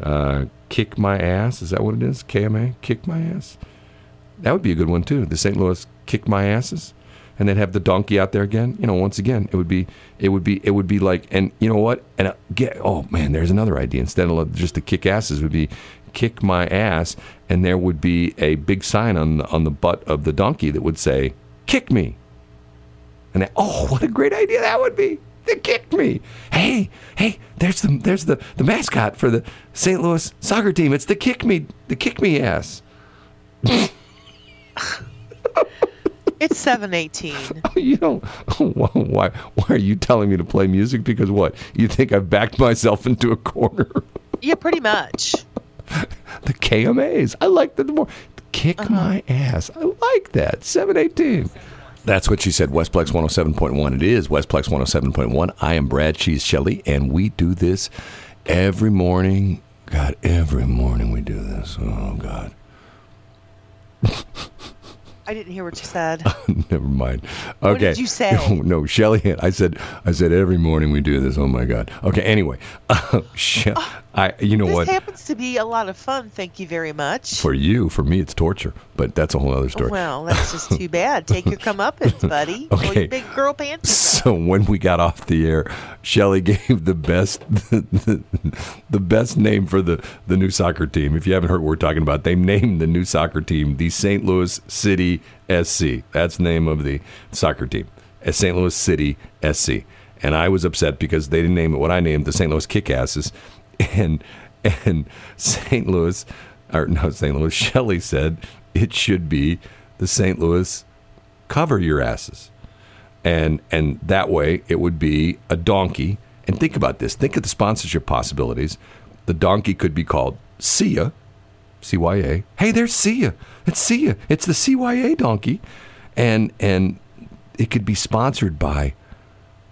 Uh, kick my ass. Is that what it is? KMA? Kick my ass? That would be a good one, too. The St. Louis kick my asses. And then have the donkey out there again. You know, once again, it would be, it would be, it would be like, and you know what? And uh, get, oh man, there's another idea. Instead of just the kick asses, would be kick my ass, and there would be a big sign on the, on the butt of the donkey that would say, "Kick me." And that, oh, what a great idea that would be! They kicked me. Hey, hey, there's the there's the the mascot for the St. Louis soccer team. It's the kick me, the kick me ass. It's seven eighteen. you don't. Why? Why are you telling me to play music? Because what? You think I've backed myself into a corner? yeah, pretty much. the KMAs. I like that more. Kick uh-huh. my ass. I like that. 718. That's what she said. Westplex 107.1. It is Westplex 107.1. I am Brad Cheese Shelley, and we do this every morning. God, every morning we do this. Oh, God. I didn't hear what you said. Never mind. Okay. What did you say? No, Shelly. I said. I said every morning we do this. Oh my God. Okay. Anyway, She- oh, I. You know this what? happens to be a lot of fun. Thank you very much. For you, for me, it's torture. But that's a whole other story. Well, that's just too bad. Take your comeuppance, buddy. Okay. your big girl panties up. So when we got off the air, Shelly gave the best the, the, the best name for the, the new soccer team. If you haven't heard what we're talking about, they named the new soccer team the St. Louis City SC. That's the name of the soccer team. St. Louis City SC. And I was upset because they didn't name it what I named the St. Louis Kickasses. And and St. Louis or no St. Louis Shelley said it should be the St. Louis cover your asses and and that way it would be a donkey. And think about this. Think of the sponsorship possibilities. The donkey could be called Sia, CYA. Hey, there's Sia. It's Sia. It's the CYA donkey, and and it could be sponsored by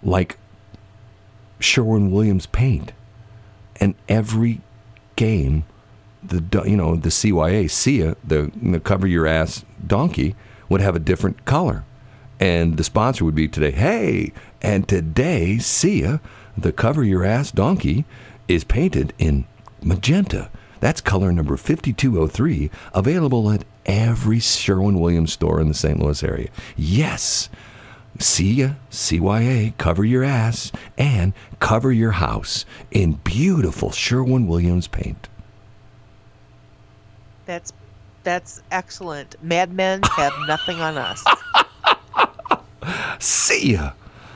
like Sherwin Williams paint, and every game the you know the CYA Sia the, the cover your ass donkey would have a different color, and the sponsor would be today. Hey, and today Sia the cover your ass donkey is painted in magenta. That's color number 5203, available at every Sherwin Williams store in the St. Louis area. Yes, see ya, CYA, cover your ass and cover your house in beautiful Sherwin Williams paint. That's that's excellent. Mad Men have nothing on us. See ya.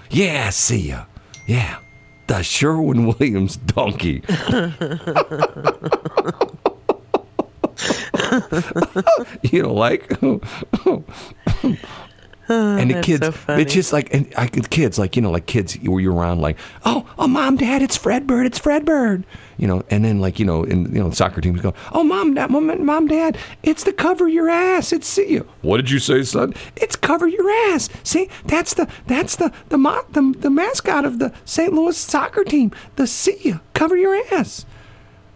Yeah, see ya. Yeah. The Sherwin Williams donkey. you know, like, and the kids, so it's just like, and I, the kids, like, you know, like kids, where you're around, like, oh, oh, mom, dad, it's Fredbird, it's Fredbird, you know, and then like, you know, in you know, soccer teams go, oh, mom, dad, mom, mom, dad, it's the cover your ass, it's see you. What did you say, son? It's cover your ass. See, that's the that's the the mo- the, the mascot of the St. Louis soccer team, the see you, cover your ass.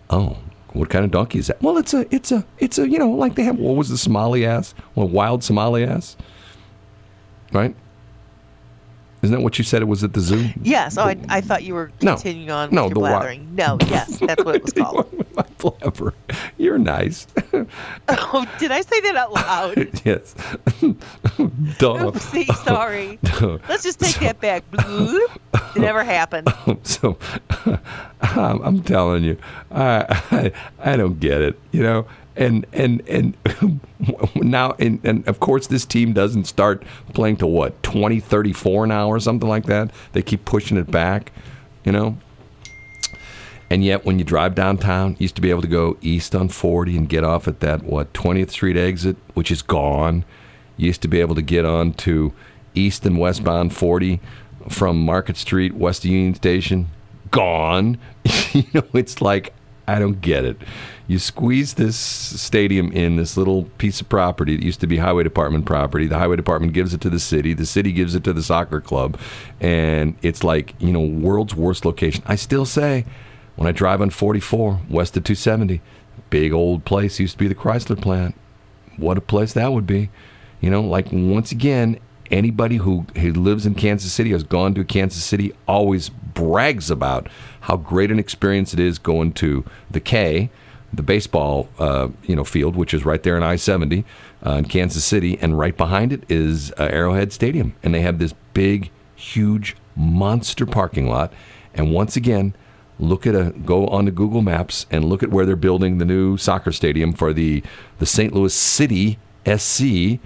Oh, what kind of donkey is that? Well, it's a, it's a, it's a, you know, like they have. What was the Somali ass? Well, wild Somali ass, right? Isn't that what you said? It was at the zoo. Yes. Oh, I, I thought you were No. continuing on No, with the wa- blathering. No, yes, that's what it was called. My blabber. You're nice. oh, did I say that out loud? yes. Duh. Oopsie, sorry. Duh. Let's just take that back. It never happened. Oh, so I'm, I'm telling you, I, I I don't get it, you know. And and and now and, and of course this team doesn't start playing to what 20 34 now or something like that. They keep pushing it back, you know. And yet, when you drive downtown, you used to be able to go east on 40 and get off at that, what, 20th Street exit, which is gone. You used to be able to get on to east and westbound 40 from Market Street, west of Union Station, gone. you know, it's like, I don't get it. You squeeze this stadium in this little piece of property that used to be highway department property. The highway department gives it to the city. The city gives it to the soccer club. And it's like, you know, world's worst location. I still say, when I drive on 44 west of 270, big old place used to be the Chrysler plant. What a place that would be. You know, like once again, anybody who, who lives in Kansas City, has gone to Kansas City, always brags about how great an experience it is going to the K, the baseball uh, you know field, which is right there in I-70 uh, in Kansas City, and right behind it is uh, Arrowhead Stadium, and they have this big, huge, monster parking lot. And once again, look at a go onto Google Maps and look at where they're building the new soccer stadium for the the St. Louis City SC,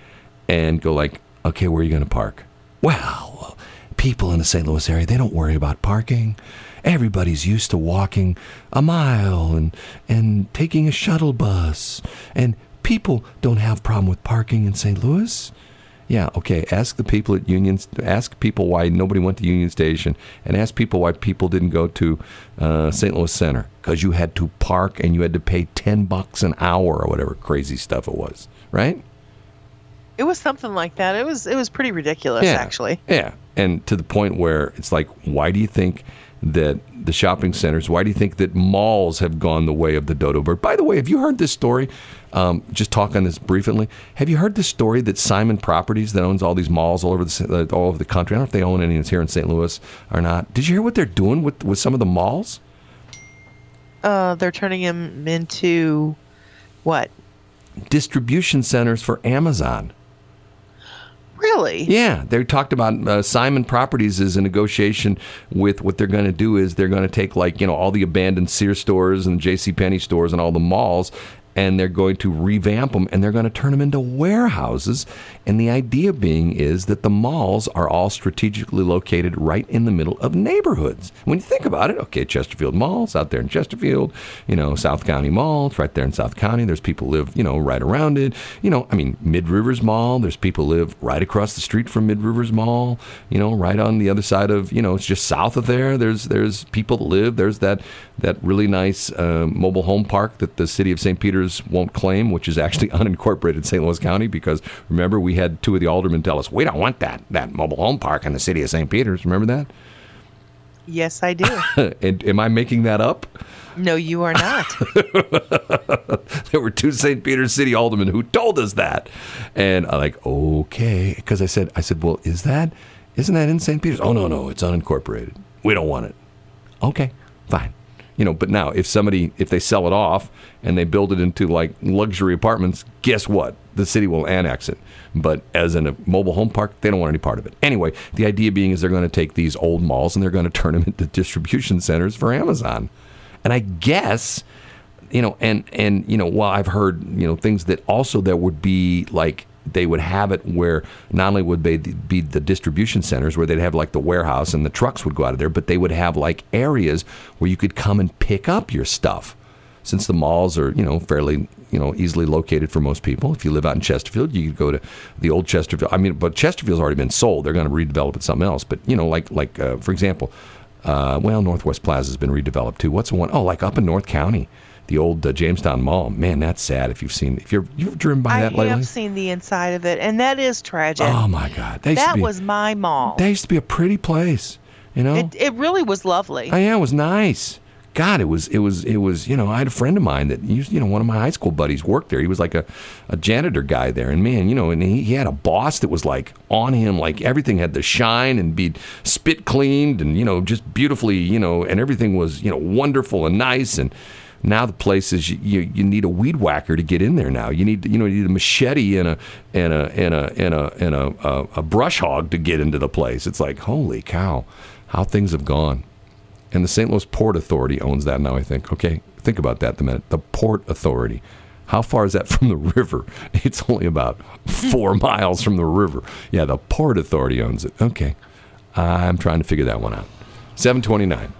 and go like, okay, where are you going to park? Well, people in the St. Louis area they don't worry about parking. Everybody's used to walking a mile and and taking a shuttle bus, and people don't have problem with parking in St. Louis. Yeah, okay. Ask the people at Union. Ask people why nobody went to Union Station, and ask people why people didn't go to uh, St. Louis Center because you had to park and you had to pay ten bucks an hour or whatever crazy stuff it was, right? It was something like that. It was it was pretty ridiculous, actually. Yeah, and to the point where it's like, why do you think that the shopping centers? Why do you think that malls have gone the way of the dodo bird? By the way, have you heard this story? Um, just talk on this briefly. Have you heard this story that Simon Properties, that owns all these malls all over the all over the country, I don't know if they own any that's here in St. Louis or not. Did you hear what they're doing with with some of the malls? Uh, they're turning them into what? Distribution centers for Amazon. Really? Yeah, they talked about uh, Simon Properties is a negotiation with what they're going to do is they're going to take like you know all the abandoned Sears stores and J.C. Penney stores and all the malls, and they're going to revamp them and they're going to turn them into warehouses. And the idea being is that the malls are all strategically located right in the middle of neighborhoods. When you think about it, okay, Chesterfield Malls out there in Chesterfield, you know, South County Mall, it's right there in South County. There's people live, you know, right around it. You know, I mean, Mid Rivers Mall, there's people live right across the street from Mid Rivers Mall, you know, right on the other side of, you know, it's just south of there. There's there's people that live. There's that that really nice uh, mobile home park that the city of St. Peter's won't claim, which is actually unincorporated in St. Louis County because remember we had two of the aldermen tell us we don't want that that mobile home park in the city of St. Peter's. Remember that? Yes, I do. And am I making that up? no, you are not. there were two St. Peter's City aldermen who told us that, and I'm like, okay, because I said, I said, well, is that, isn't that in St. Peter's? Oh no, no, it's unincorporated. We don't want it. Okay, fine. You know, but now if somebody, if they sell it off and they build it into like luxury apartments, guess what? The city will annex it. But as in a mobile home park, they don't want any part of it. Anyway, the idea being is they're going to take these old malls and they're going to turn them into distribution centers for Amazon. And I guess you know, and and you know, while I've heard you know things that also there would be like they would have it where not only would they be the distribution centers where they'd have like the warehouse and the trucks would go out of there, but they would have like areas where you could come and pick up your stuff. Since the malls are you know fairly you know easily located for most people, if you live out in Chesterfield, you could go to the old Chesterfield. I mean, but Chesterfield's already been sold; they're going to redevelop it something else. But you know, like like uh, for example, uh, well, Northwest Plaza has been redeveloped too. What's the one? Oh, like up in North County, the old uh, Jamestown Mall. Man, that's sad. If you've seen, if you're you've driven by I that lately. I have seen the inside of it, and that is tragic. Oh my God, that, that be, was my mall. that used to be a pretty place. You know, It, it really was lovely. oh yeah, it was nice. God, it was it was it was you know I had a friend of mine that used you know one of my high school buddies worked there. He was like a, a janitor guy there, and man, you know, and he, he had a boss that was like on him, like everything had to shine and be spit cleaned, and you know just beautifully, you know, and everything was you know wonderful and nice and. Now the place is you, you, you need a weed whacker to get in there. Now you need you know you need a machete and a and a and a and a and a, a, a brush hog to get into the place. It's like holy cow, how things have gone. And the St. Louis Port Authority owns that now, I think. Okay, think about that the minute. The Port Authority. How far is that from the river? It's only about four miles from the river. Yeah, the Port Authority owns it. Okay. I'm trying to figure that one out. 729.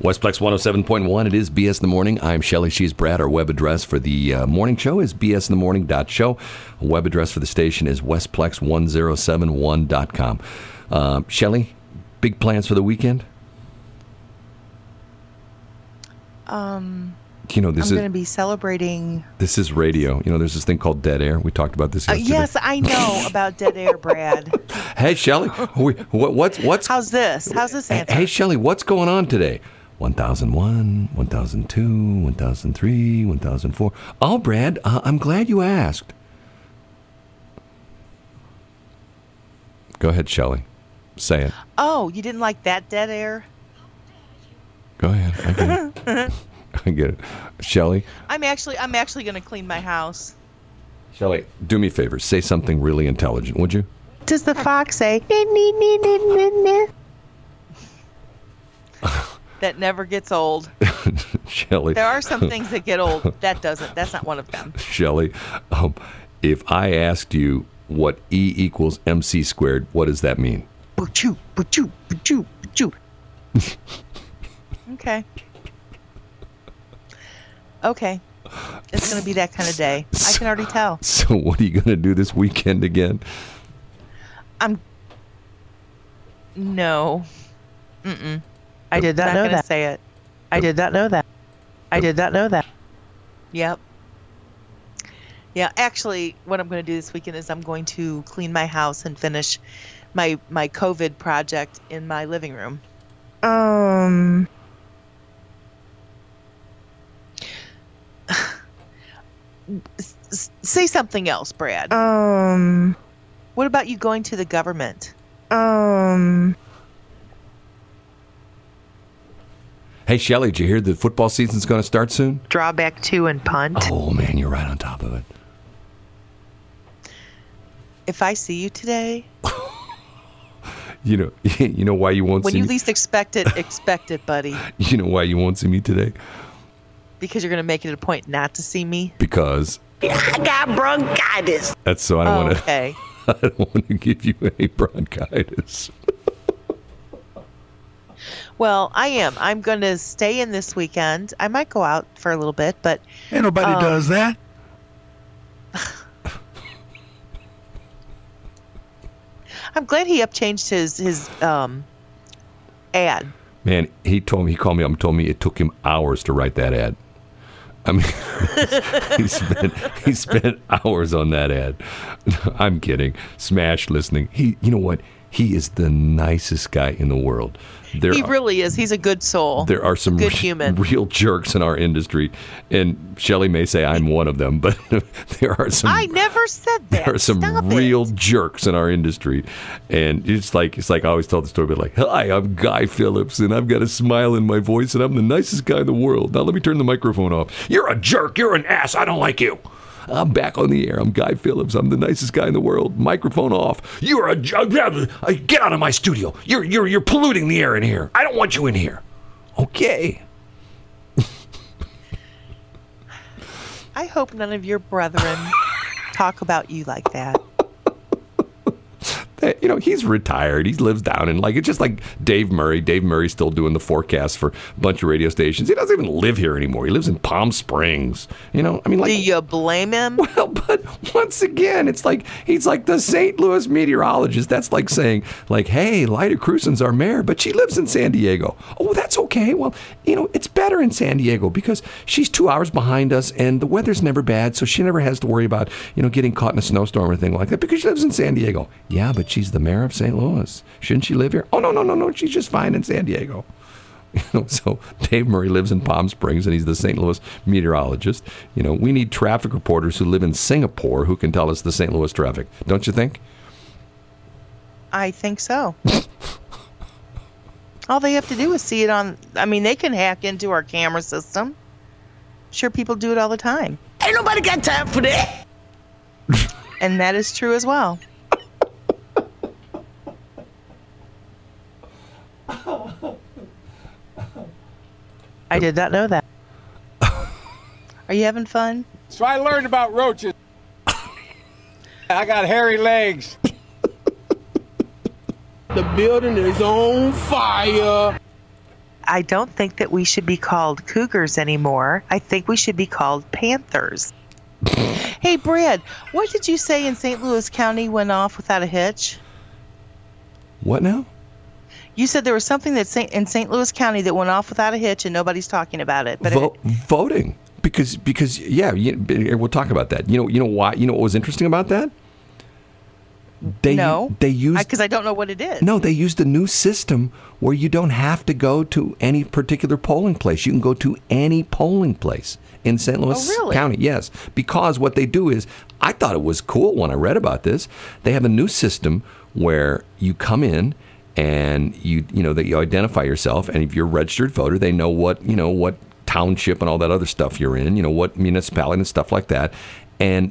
Westplex 107.1. It is BS in the Morning. I'm Shelly. She's Brad. Our web address for the uh, morning show is bsinthemorning.show. Web address for the station is westplex1071.com. Uh, Shelly, big plans for the weekend? Um, you know this I'm is going to be celebrating. this is radio. You know, there's this thing called dead air. We talked about this Uh, yes, I know about dead air, Brad. Hey, Shelly, what, what's what's How's this? How's this answer? hey, Shelly, what's going on today? 1001, 1002, 1003, 1004. Oh, Brad, uh, I'm glad you asked. Go ahead, Shelly. Say it. Oh, you didn't like that dead air? Go ahead. I get it. I get it. Shelly, I'm actually I'm actually going to clean my house. Shelly, do me a favor. Say something really intelligent, would you? Does the fox say? That never gets old. Shelly. There are some things that get old. That doesn't. That's not one of them. Shelley, um, if I asked you what E equals MC squared, what does that mean? Boo-choo, boo-choo, boo-choo, boo-choo. okay. Okay. It's going to be that kind of day. I can already tell. So, what are you going to do this weekend again? I'm. No. Mm-mm. I did not not know gonna that. say it. I did not know that. I did not know that. Yep. Yeah, actually, what I'm going to do this weekend is I'm going to clean my house and finish my my COVID project in my living room. Um, say something else, Brad. um, what about you going to the government? um, Hey, Shelley, did you hear the football season's going to start soon? drawback two and punt. Oh, man, you're right on top of it. If I see you today, You know, you know why you won't when see you me. least expect it, expect it, buddy. You know why you won't see me today? Because you're going to make it a point not to see me. Because I got bronchitis. that's so I don't Oh, want to. okay. I don't want to give you any bronchitis. Well, I am. I'm going to stay in this weekend. I might go out for a little bit, but Ain't nobody Um, does that. I'm glad he upchanged his his um ad. Man, he told me he called me up and told me it took him hours to write that ad. I mean, he spent he spent hours on that ad. I'm kidding. Smash listening. He, you know what? He is the nicest guy in the world. There He are, really is. He's a good soul. there are some good re- human. real jerks in our industry, and Shelley may say I'm one of them, but there are some I never said that. there are some Stop real It. jerks in our industry, and it's like it's like I always tell the story, but like, hi, I'm Guy Phillips, and I've got a smile in my voice, and I'm the nicest guy in the world. Now let me turn the microphone off. You're a jerk. You're an ass. I don't like you. I'm back on the air. I'm Guy Phillips. I'm the nicest guy in the world. Microphone off. You're a uh, get out of my studio. You're you're you're polluting the air in here. I don't want you in here. Okay. I hope none of your brethren talk about you like that. That, you know, he's retired. He lives down in like it's just like Dave Murray. Dave Murray's still doing the forecast for a bunch of radio stations. He doesn't even live here anymore. He lives in Palm Springs. You know, I mean, like Do you blame him? well, but once again, it's like he's like the St. Louis meteorologist. That's like saying, like, hey, Lyda Krewson's our mayor, but she lives in San Diego. Oh, that's okay. Well, you know, it's better in San Diego because she's two hours behind us and the weather's never bad, so she never has to worry about, you know, getting caught in a snowstorm or anything like that because she lives in San Diego. Yeah, but she's the mayor of St. Louis. Shouldn't she live here? Oh, no, no, no, no. She's just fine in San Diego. You know, so Dave Murray lives in Palm Springs and he's the St. Louis meteorologist. You know, we need traffic reporters who live in Singapore who can tell us the St. Louis traffic. Don't you think? I think so. All they have to do is see it on. I mean, they can hack into our camera system. Sure, people do it all the time. Ain't nobody got time for that. And that is true as well. I did not know that. Are you having fun? So I learned about roaches. I got hairy legs. The building is on fire. I don't think that we should be called cougars anymore. I think we should be called panthers. hey, Brad, what did you say in St. Louis County went off without a hitch? What now? You said there was something that Saint, in St. Louis County that went off without a hitch and nobody's talking about it. But Vo- it, voting because because yeah, you, we'll talk about that. You know, you know why? You know what was interesting about that? They no, they used because I, don't know what it is. No, they used a new system where you don't have to go to any particular polling place. You can go to any polling place in St. Louis Oh, really? County. Yes, because what they do is, I thought it was cool when I read about this. They have a new system where you come in and you you know that you identify yourself, and if you're a registered voter, they know what you know what township and all that other stuff you're in. You know what municipality and stuff like that, and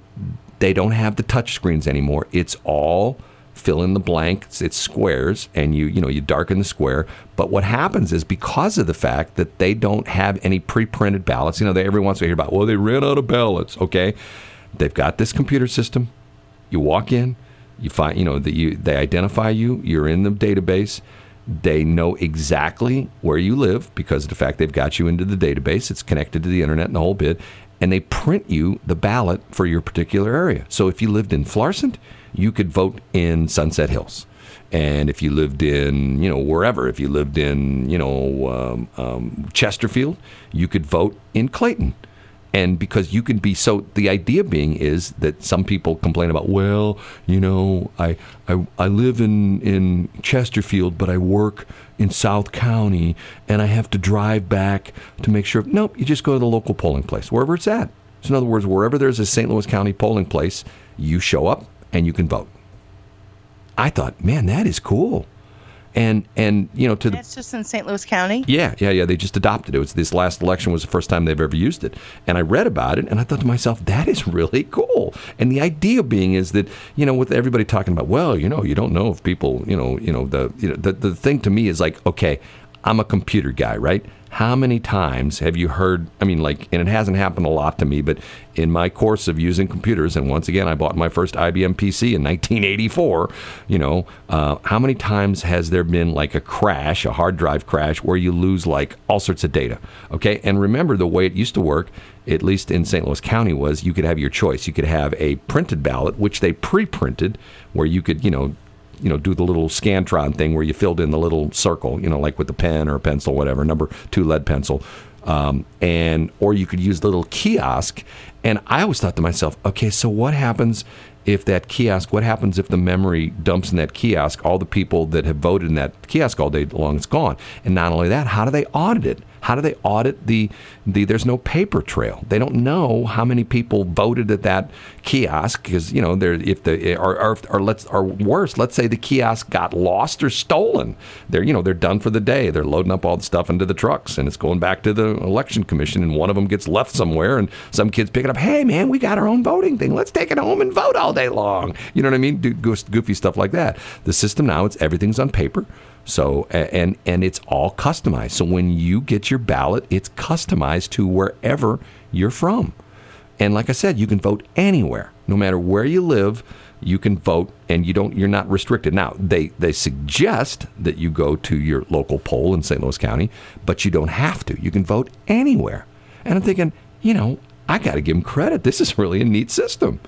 they don't have the touch screens anymore. It's all fill in the blank. It's, it's squares, and you you know you darken the square. But what happens is because of the fact that they don't have any pre-printed ballots. You know, they every once in a while hear about well they ran out of ballots. Okay, they've got this computer system. You walk in, you find you know that you they identify you. You're in the database. They know exactly where you live because of the fact they've got you into the database. It's connected to the internet and the whole bit. And they print you the ballot for your particular area. So if you lived in Florissant, you could vote in Sunset Hills. And if you lived in, you know, wherever, if you lived in, you know, um, um, Chesterfield, you could vote in Clayton and because you can be so the idea being is that some people complain about well you know i i, I live in in chesterfield but i work in south county and i have to drive back to make sure nope you just go to the local polling place wherever it's at. So in other words wherever there's a st louis county polling place you show up and you can vote. I thought man that is cool and and you know to the That's just in St. Louis County. yeah, yeah, yeah. They just adopted it. it. Was this last election was the first time they've ever used it, and I read about it, and I thought to myself, that is really cool. And the idea being is that you know, with everybody talking about, well, you know, you don't know if people, you know, you know, the you know, the the thing to me is like, okay, I'm a computer guy, right? How many times have you heard? I mean, like, and it hasn't happened a lot to me, but in my course of using computers, and once again, I bought my first IBM PC in 1984. You know, uh, how many times has there been like a crash, a hard drive crash, where you lose like all sorts of data? Okay, and remember the way it used to work, at least in St. Louis County, was you could have your choice. You could have a printed ballot, which they pre-printed, where you could, you know, you know, do the little Scantron thing where you filled in the little circle, you know, like with a pen or a pencil, whatever, number two lead pencil. Um, and or you could use the little kiosk. And I always thought to myself, okay, so what happens if that kiosk? What happens if the memory dumps in that kiosk all the people that have voted in that kiosk all day long? It's gone. And not only that, how do they audit it? How do they audit the the? There's no paper trail. They don't know how many people voted at that kiosk because you know if the or, or, or let's or worse, let's say the kiosk got lost or stolen. They're you know they're done for the day. They're loading up all the stuff into the trucks and it's going back to the election commission. And one of them gets left somewhere and some kids pick it up. Hey man, we got our own voting thing. Let's take it home and vote all day long. You know what I mean? Do goofy stuff like that. The system now it's everything's on paper. So and and it's all customized. So when you get your ballot, it's customized to wherever you're from. And like I said, you can vote anywhere, no matter where you live. You can vote, and you don't. You're not restricted. Now they they suggest that you go to your local poll in St. Louis County, but you don't have to. You can vote anywhere. And I'm thinking, you know, I got to give them credit. This is really a neat system,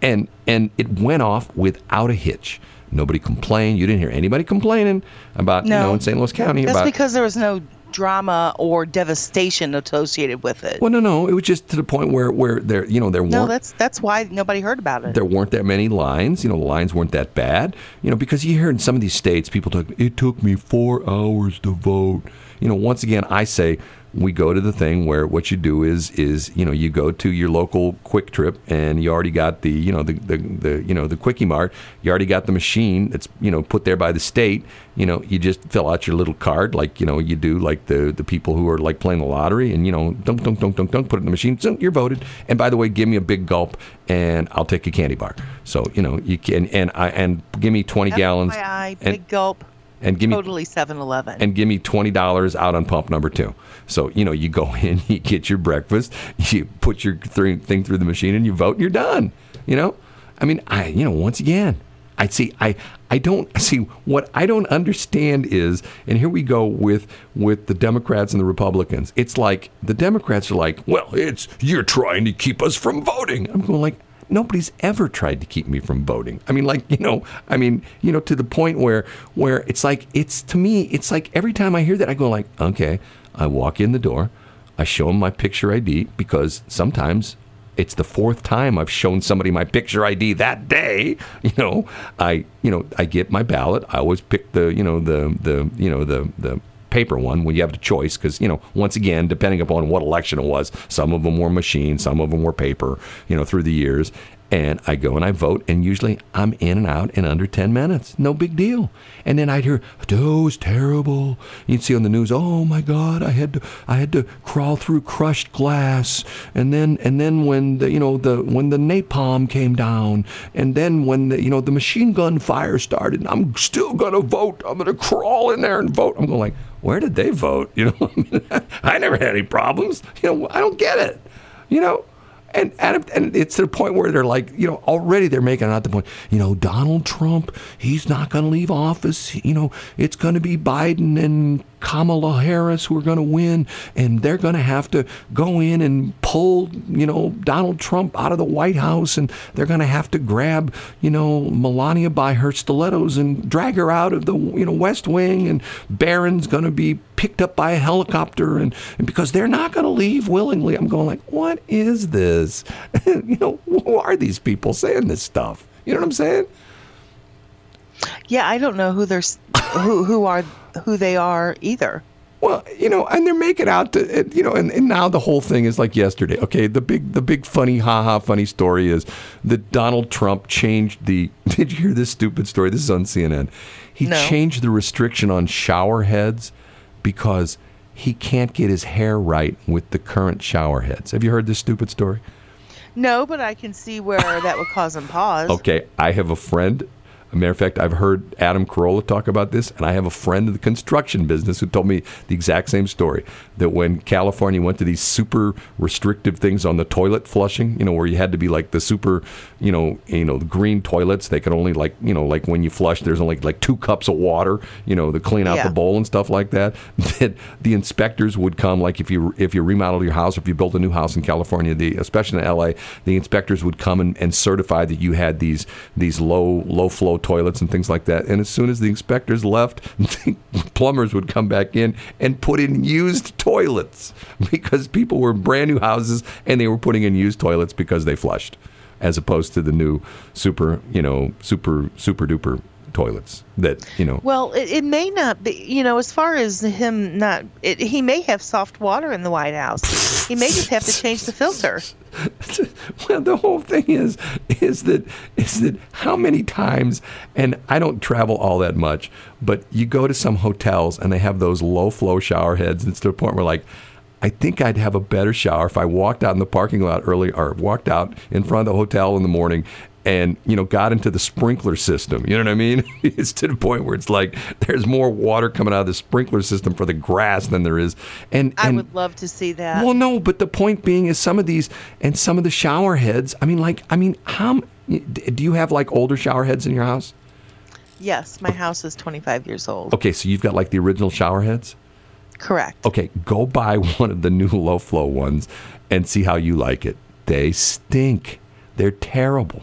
and and it went off without a hitch. Nobody complained. You didn't hear anybody complaining about you know in St. Louis County That's about because there was no drama or devastation associated with it. Well, no, no, it was just to the point where where there, you know, there no, weren't that's that's why nobody heard about it. there weren't that many lines. You know, the lines weren't that bad. You know, because you hear in some of these states, people talk, it took me four hours to vote. You know, once again, I say we go to the thing where what you do is is you know you go to your local QuikTrip and you already got the you know the, the, the you know the quickie mart. You already got the machine that's you know put there by the state. You know you just fill out your little card like you know you do like the the people who are like playing the lottery and you know dunk dunk dunk dunk dunk put it in the machine so you're voted. And by the way give me a big gulp and I'll take a candy bar. So you know you can and I and give me 20 gallons FYI, and, big gulp. And give me Totally 7-Eleven. and give me twenty dollars out on pump number two. So you know, you go in, you get your breakfast, you put your th- thing through the machine, and you vote, and you're done. You know, I mean, I you know, once again, I see, I I don't see what I don't understand is, and here we go with with the Democrats and the Republicans. It's like the Democrats are like, well, it's you're trying to keep us from voting. I'm going like nobody's ever tried to keep me from voting. I mean, like you know, I mean, you know, to the point where where it's like it's to me, it's like every time I hear that, I go like, okay, I walk in the door, I show them my picture ID because sometimes. It's the fourth time I've shown somebody my picture ID that day. You know, I you know I get my ballot. I always pick the you know the the you know the the paper one when you have the choice because you know once again depending upon what election it was some of them were machine some of them were paper you know through the years. And i go and i vote and usually i'm in and out in under 10 minutes. No big deal. And then i'd hear it's terrible. You'd see on the news oh my god i had to i had to crawl through crushed glass. And then and then when the you know the when the napalm came down and then when the you know the machine gun fire started i'm still gonna vote. I'm gonna crawl in there and vote. I'm going like where did they vote? You know, I never had any problems. You know, I don't get it. You know, and and, and it's to the point where they're like, you know, already they're making out the point. You know, Donald Trump, he's not going to leave office. You know, it's going to be Biden and Kamala Harris who are going to win, and they're going to have to go in and pull, you know, Donald Trump out of the White House, and they're going to have to grab, you know, Melania by her stilettos and drag her out of the, you know, West Wing, and Barron's going to be picked up by a helicopter, and, and because they're not going to leave willingly. I'm going like, what is this? you know, who are these people saying this stuff? You know what I'm saying? yeah, I don't know who they're who who are who they are either. Well, you know, and they're making out to, you know, and, and now the whole thing is like yesterday. Okay, the big, the big funny, ha ha, funny story is that Donald Trump changed the. Did you hear this stupid story? This is on CNN. He No. changed the restriction on shower heads because he can't get his hair right with the current shower heads. Have you heard this stupid story? No, but I can see where that would cause him pause. Okay, I have a friend. A matter of fact, I've heard Adam Carolla talk about this, and I have a friend in the construction business who told me the exact same story. That when California went to these super restrictive things on the toilet flushing, you know, where you had to be like the super, you know, you know, the green toilets, they could only like, you know, like when you flush, there's only like two cups of water, you know, to clean out Yeah. the bowl and stuff like that. That the inspectors would come, like if you if you remodeled your house, if you built a new house in California, the especially in LA, the inspectors would come and, and certify that you had these these low low flow toilets and things like that. And as soon as the inspectors left, plumbers would come back in and put in used toilets because people were brand new houses and they were putting in used toilets because they flushed, as opposed to the new super you know super super duper toilets that you know. Well, it, it may not be, you know, as far as him not, it, he may have soft water in the White House. He may just have to change the filter. well, the whole thing is is that is that how many times, and I don't travel all that much, but you go to some hotels and they have those low flow shower heads. And it's to the point where like. I think I'd have a better shower if I walked out in the parking lot early or walked out in front of the hotel in the morning and you know got into the sprinkler system you know what i mean it's to the point where it's like there's more water coming out of the sprinkler system for the grass than there is and, I and would love to see that. well, no, but the point being is some of these and some of the shower heads. I mean, like, I mean, how do you have like older shower heads in your house? yes, my oh. house is 25 years old. Okay, so you've got like the original shower heads. Correct. Okay, go buy one of the new low flow ones and see how you like it. They stink. They're terrible.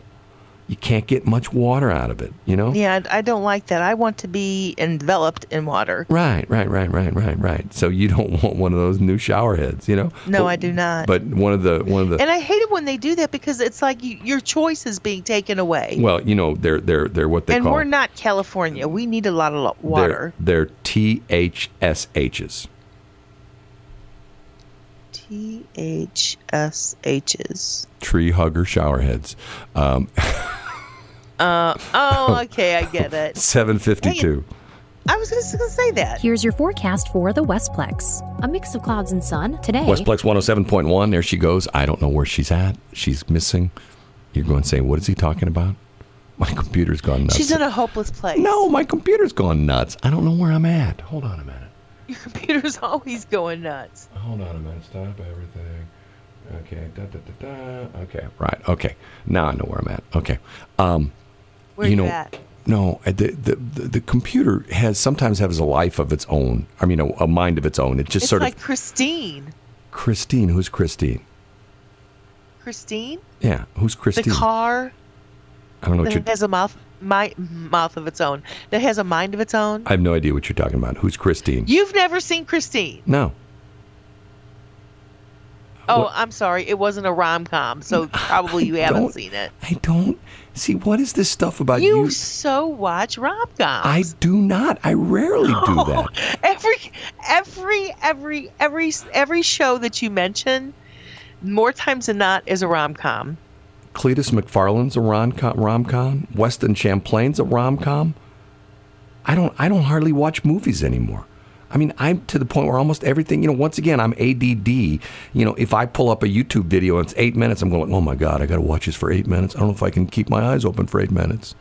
You can't get much water out of it. You know. Yeah, I don't like that. I want to be enveloped in water. Right, right, right, right, right, right. So you don't want one of those new shower heads, you know? No, But- I do not. But one of the one of the And I hate it when they do that because it's like you, your choice is being taken away. well, you know, they're they're they're what they and call we're not California. We need a lot of water. They're, they're THSHs. T H S H's. Tree hugger shower heads. Um, Oh, okay, I get it. 752. I was just going to say that. Here's your forecast for the Westplex. A mix of clouds and sun today. Westplex 107.1. There she goes. I don't know where she's at. She's missing. You're going to say, what is he talking about? My computer's gone nuts. She's in a hopeless place. no, my computer's gone nuts. I don't know where I'm at. Hold on a minute. Your computer's always going nuts. Hold on a minute. Stop everything. Okay. Da, da, da, da. Okay. Right. Okay. Now I know where I'm at. Okay. Um, You know, no, uh, the, the the computer has sometimes has a life of its own. I mean, a, a mind of its own. It just It's sort like of Christine. Christine. Who's Christine? Christine? Yeah, who's Christine? The car I don't know what that has a mouth my mouth of its own. That has a mind of its own. I have no idea what you're talking about. Who's Christine? You've never seen Christine. no. Oh, What- I'm sorry. It wasn't a rom com, so probably you haven't seen it. I don't see what is this stuff about You you. so watch rom coms. I do not. I rarely do that. every every every every every show that you mention, more times than not, is a rom com. Cletus McFarland's a rom com. Weston Champlain's a rom com. I don't. I don't hardly watch movies anymore. I mean, I'm to the point where almost everything. You know, once again, I'm ADD. You know, if I pull up a YouTube video and it's eight minutes, I'm going, oh my god, I got to watch this for eight minutes. I don't know if I can keep my eyes open for eight minutes.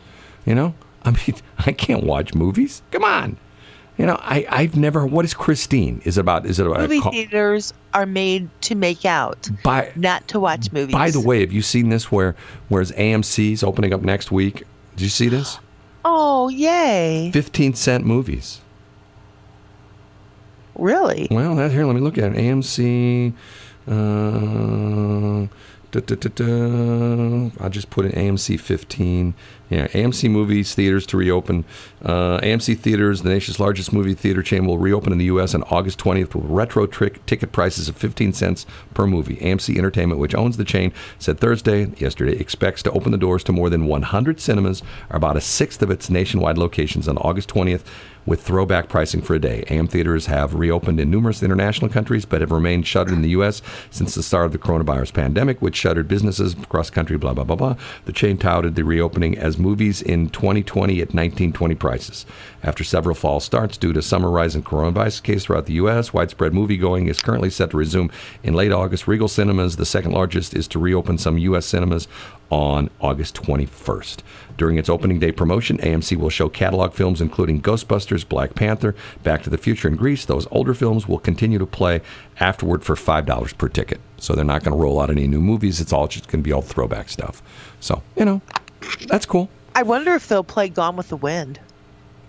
You know, I mean, I can't watch movies. Come on. You know, I, I've never. What is Christine? Is it about? Is it about? Movie theaters are made to make out, by not to watch movies. By the way, have you seen this? Where where's AMC's opening up next week? Did you see this? oh yay! Fifteen cent movies. Really? Well, that here. Let me look at it. AMC. Uh. I'll just put in AMC 15. Yeah, AMC movies theaters to reopen. Uh, AMC theaters, the nation's largest movie theater chain, will reopen in the U.S. on August 20th with retro trick ticket prices of 15 cents per movie. AMC Entertainment, which owns the chain, said Thursday, yesterday, expects to open the doors to more than 100 cinemas, or about a sixth of its nationwide locations, on August 20th with throwback pricing for a day. AM theaters have reopened in numerous international countries, but have remained shuttered in the U.S. since the start of the coronavirus pandemic, which shuttered businesses across country, blah, blah, blah, blah. The chain touted the reopening as movies in 2020 at 1920 prices. After several false starts due to summer rise in coronavirus case throughout the U.S., widespread moviegoing is currently set to resume in late August. Regal Cinemas, the second largest, is to reopen some U.S. cinemas on August 21st. During its opening day promotion, AMC will show catalog films including Ghostbusters, Black Panther, Back to the Future, and Grease. Those older films will continue to play afterward for $5 per ticket. So they're not going to roll out any new movies. It's all just going to be all throwback stuff. So, you know, that's cool. I wonder if they'll play Gone with the Wind.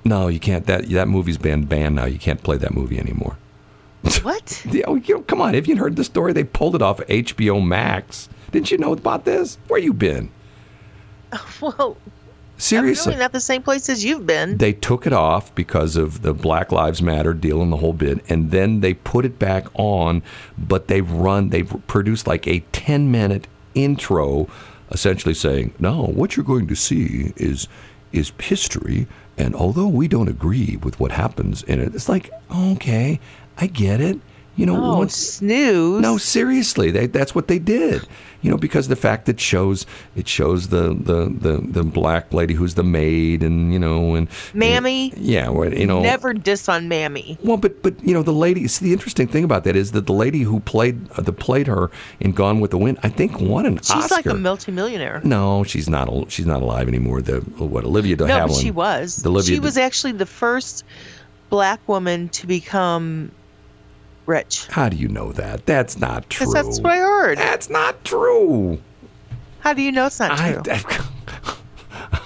No, you can't. That that movie's been banned now. You can't play that movie anymore. What? Yeah, oh, you know, come on. Have you heard the story? They pulled it off of HBO Max. Didn't you know about this? Where you been? well, Seriously. really not the same place as you've been. they took it off because of the Black Lives Matter deal and the whole bit, and then they put it back on. But they've run, they've produced like a ten minute intro, essentially saying, "No, what you're going to see is is history, and although we don't agree with what happens in it, it's like, okay, I get it." You know, oh, once snooze. no, seriously, they, that's what they did. You know, because the fact that shows it shows the, the, the, the black lady who's the maid, and you know, and Mammy? yeah, well, you know, Never diss on Mammy. well, but but you know, the lady. See, the interesting thing about that is that the lady who played uh, the played her in Gone with the Wind, I think, won an She's Oscar. like a multimillionaire. no, she's not. She's not alive anymore. The what Olivia de No, Havilland. she was. Olivia she de- was actually the first black woman to become rich. How do you know that? That's not true. That's what I heard. That's not true. How do you know it's not I, true?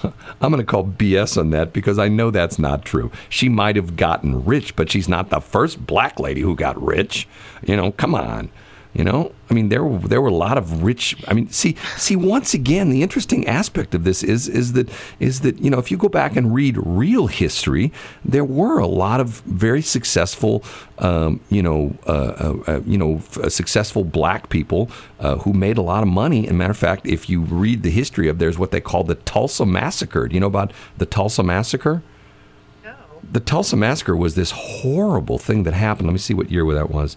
I'm going to call BS on that because I know that's not true. She might have gotten rich, but she's not the first black lady who got rich. You know, come on. You know, I mean, there were there were a lot of rich. I mean, see, see, once again, the interesting aspect of this is is that is that you know, if you go back and read real history, there were a lot of very successful, um, you know, uh, uh, uh, you know, f- successful black people uh, who made a lot of money. And matter of fact, if you read the history of, there's what they call the Tulsa Massacre. Do you know about the Tulsa Massacre? No. The Tulsa massacre was this horrible thing that happened. Let me see what year that was.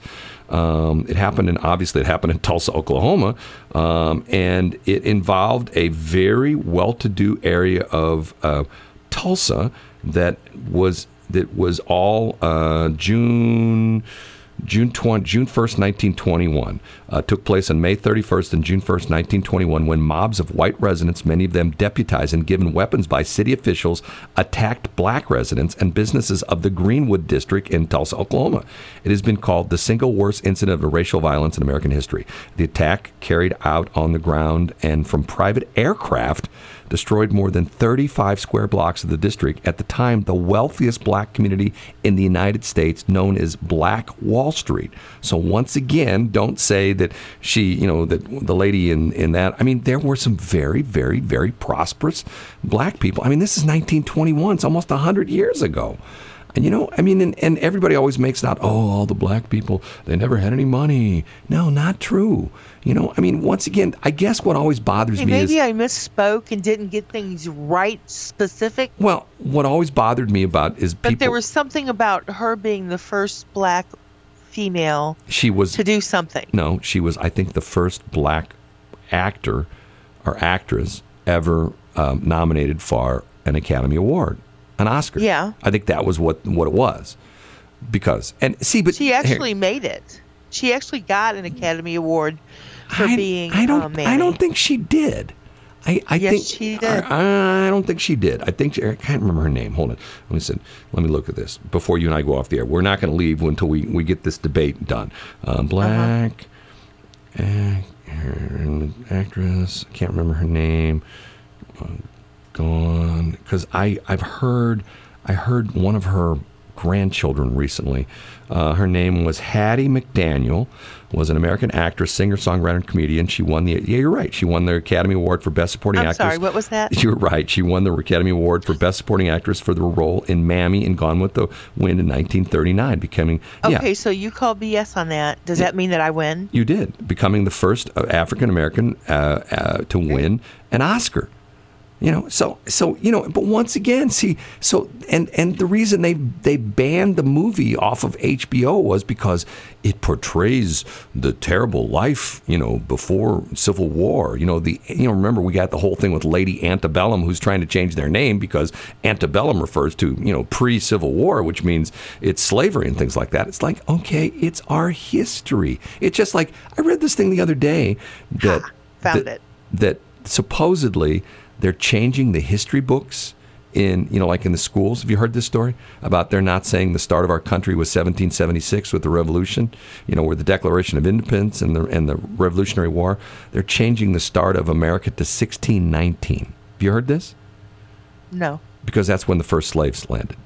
Um, it happened in obviously it happened in Tulsa, Oklahoma, um, and it involved a very well-to-do area of uh, Tulsa that was that was all uh, June. June 20, June 1st, 1921, uh, took place on May 31st and June 1st, 1921, when mobs of white residents, many of them deputized and given weapons by city officials, attacked black residents and businesses of the Greenwood district in Tulsa, Oklahoma. It has been called the single worst incident of racial violence in American history. The attack, carried out on the ground and from private aircraft, destroyed more than 35 square blocks of the district, at the time the wealthiest black community in the United States, known as Black Wall Street. So once again, don't say that she, you know, that the lady in, in that. I mean, there were some very, very, very prosperous black people. I mean, this is 1921. It's almost 100 years ago. And you know, I mean, and, and everybody always makes out, oh, all the black people, they never had any money. No, not true. You know, I mean, once again, I guess what always bothers Hey, me is maybe I misspoke and didn't get things right specific. well, what always bothered me about is But there was something about her being the first black female she was to do something. no, she was I think the first black actor or actress ever um, nominated for an Academy Award, an Oscar. Yeah. I think that was what what it was. Because and see, but She here- actually made it. She actually got an Academy Award for I, being I don't. uh, I don't think she did. I, I Yes, think she did. I, I don't think she did. I think she, I can't remember her name. Hold on. Let me see. Let me look at this before you and I go off the air. We're not going to leave until we, we get this debate done. Uh-huh. Um, black actress. I can't remember her name. Uh, gone because I I've heard I heard one of her grandchildren recently. Uh, her name was Hattie McDaniel. Was an American actress, singer, songwriter, and comedian. She won the yeah, you're right. She won the Academy Award for Best Supporting I'm Actress. sorry, what was that? You're right. She won the Academy Award for Best Supporting Actress for the role in Mammy and Gone with the Wind in 1939, becoming yeah. Okay, so you call BS on that. Does that mean that I win? You did, becoming the first African American uh, uh, to win an Oscar. You know, so so you know, but once again, see, so and and the reason they they banned the movie off of HBO was because it portrays the terrible life, you know, before Civil War. You know, the you know, remember we got the whole thing with Lady Antebellum, who's trying to change their name because antebellum refers to you know pre-Civil War, which means it's slavery and things like that. It's like okay, it's our history. It's just like I read this thing the other day that found that, it. that supposedly they're changing the history books in you know like in the schools have you heard this story about they're not saying the start of our country was 1776 with the revolution you know where the declaration of independence and the and the revolutionary war they're changing the start of america to 1619 have you heard this No. because that's when the first slaves landed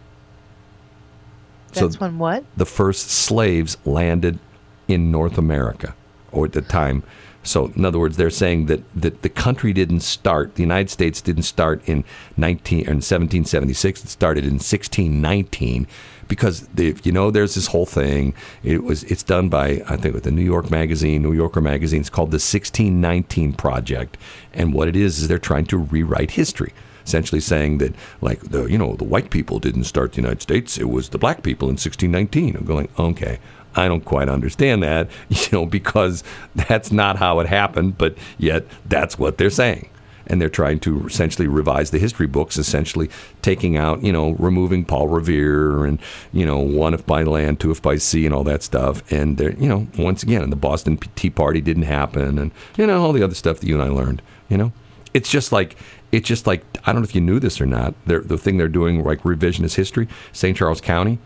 That's when what? the first slaves landed in North America, or at the time. So, in other words, they're saying that, that the country didn't start, the United States didn't start in 19 in 1776. It started in 1619 because you know there's this whole thing. It was it's done by I think with the New York Magazine, New Yorker Magazine. It's called the 1619 Project, and what it is is they're trying to rewrite history essentially saying that like the you know the white people didn't start the United States it was the black people in 1619 I'm going okay I don't quite understand that you know because that's not how it happened but yet that's what they're saying and they're trying to essentially revise the history books essentially taking out you know removing Paul Revere and you know one if by land two if by sea and all that stuff and they're you know once again the Boston Tea Party didn't happen and you know all the other stuff that you and I learned you know it's just like it's just like I don't know if you knew this or not. The thing they're doing like revisionist history. St. Charles County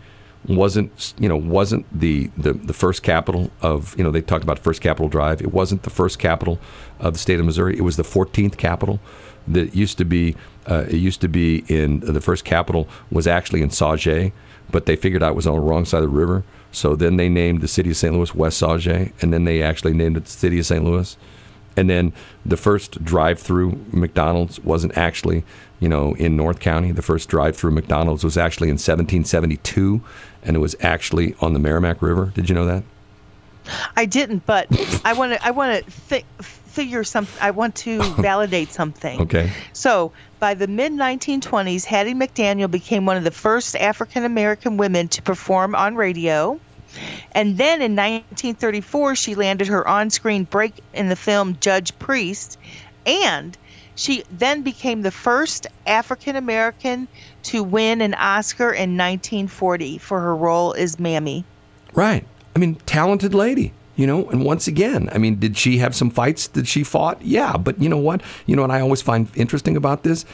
wasn't you know wasn't the, the the first capital of you know they talked about first capital drive. It wasn't the first capital of the state of Missouri. It was the 14th capital that used to be Uh, it used to be in the first capital was actually in Sauget, but they figured out it was on the wrong side of the river. So then they named the city of St. Louis West Sauget, and then they actually named it the city of St. Louis. And then the first drive-through McDonald's wasn't actually, you know, in North County. The first drive-through McDonald's was actually in 1772, and it was actually on the Meramec River. Did you know that? I didn't, but I want to. I want to fi- figure something. I want to validate something. Okay. So by the mid 1920s, Hattie McDaniel became one of the first African American women to perform on radio. And then in 1934, she landed her on screen break in the film Judge Priest. And she then became the first African American to win an Oscar in 1940 for her role as Mammy. Right. I mean, talented lady, you know. And once again, I mean, did she have some fights that she fought? Yeah. But you know what? You know what I always find interesting about this?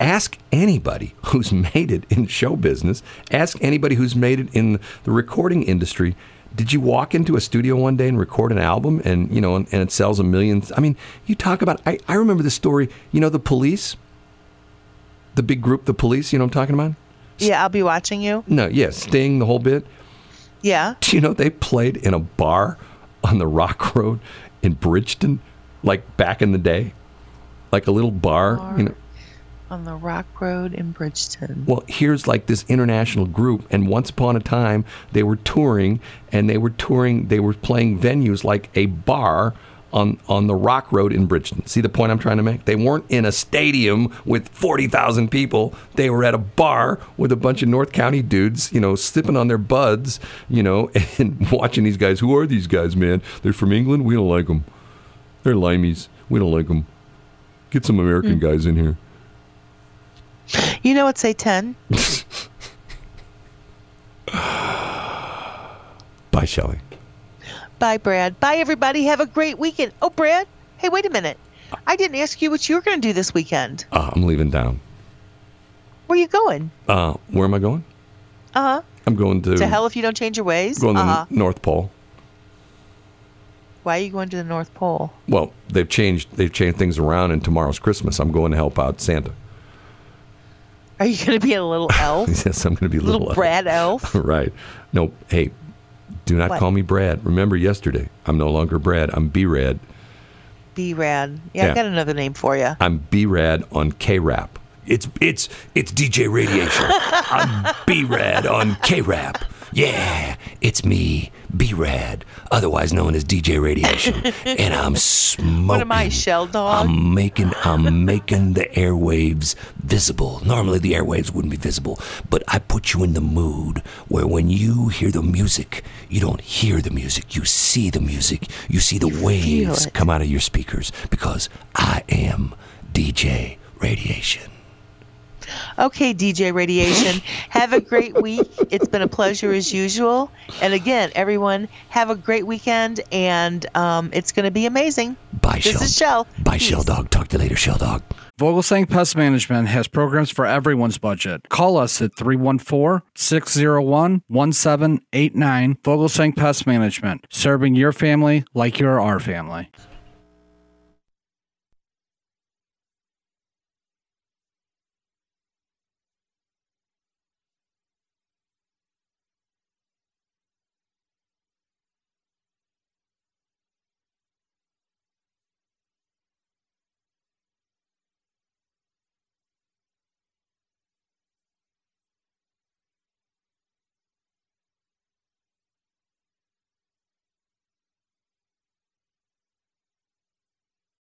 Ask anybody who's made it in show business. Ask anybody who's made it in the recording industry. Did you walk into a studio one day and record an album and, you know, and, and it sells a million? I mean, you talk about, I, I remember the story, you know, the police, the big group, the police, you know what I'm talking about? Yeah, I'll be watching you. No, yeah, Sting, the whole bit. Yeah. Do you know they played in a bar on the Rock Road in Bridgeton, like back in the day, like a little bar, Bar. you know. On the Rock Road in Bridgeton. Well, here's like this international group, and once upon a time they were touring, and they were touring, they were playing venues like a bar on on the Rock Road in Bridgeton. See the point I'm trying to make? They weren't in a stadium with 40,000 people. They were at a bar with a bunch of North County dudes, you know, sipping on their buds, you know, and watching these guys. Who are these guys, man? They're from England. We don't like them. They're limeys. We don't like them. Get some American hmm. guys in here. You know, what? Say 10. Bye, Shelley. Bye, Brad. Bye, everybody. Have a great weekend. Oh, Brad. Hey, wait a minute. I didn't ask you what you were going to do this weekend. Uh, I'm leaving town. Where are you going? Uh, where am I going? Uh huh. I'm going to, To hell if you don't change your ways. going to uh huh. the North Pole. Why are you going to the North Pole? Well, they've changed they've changed things around, and tomorrow's Christmas. I'm going to help out Santa. Are you going to be a little elf? yes, I'm going to be a little little, elf. Brad elf? right? No, hey, do not What? call me Brad. Remember yesterday? I'm no longer Brad. I'm B Rad. B Rad. Yeah, Yeah. I got another name for you. I'm B Rad on K Rap. It's it's it's DJ Radiation. I'm B Rad on K Rap. Yeah, it's me, B Rad, otherwise known as DJ Radiation, and I'm smoking. What am I, Shell Dog? I'm making I'm making the airwaves visible. Normally the airwaves wouldn't be visible, but I put you in the mood where when you hear the music, you don't hear the music, you see the music. You see the waves come out of your speakers because I am DJ Radiation. Okay, DJ Radiation. have a great week. It's been a pleasure as usual. And again, everyone, have a great weekend, and um, it's going to be amazing. Bye, This Shell. is Shell. Bye, Peace. Shell Dog. Talk to you later, Shell Dog. Vogelsang Pest Management has programs for everyone's budget. Call us at 314 601 1789. Vogelsang Pest Management, serving your family like you're our family.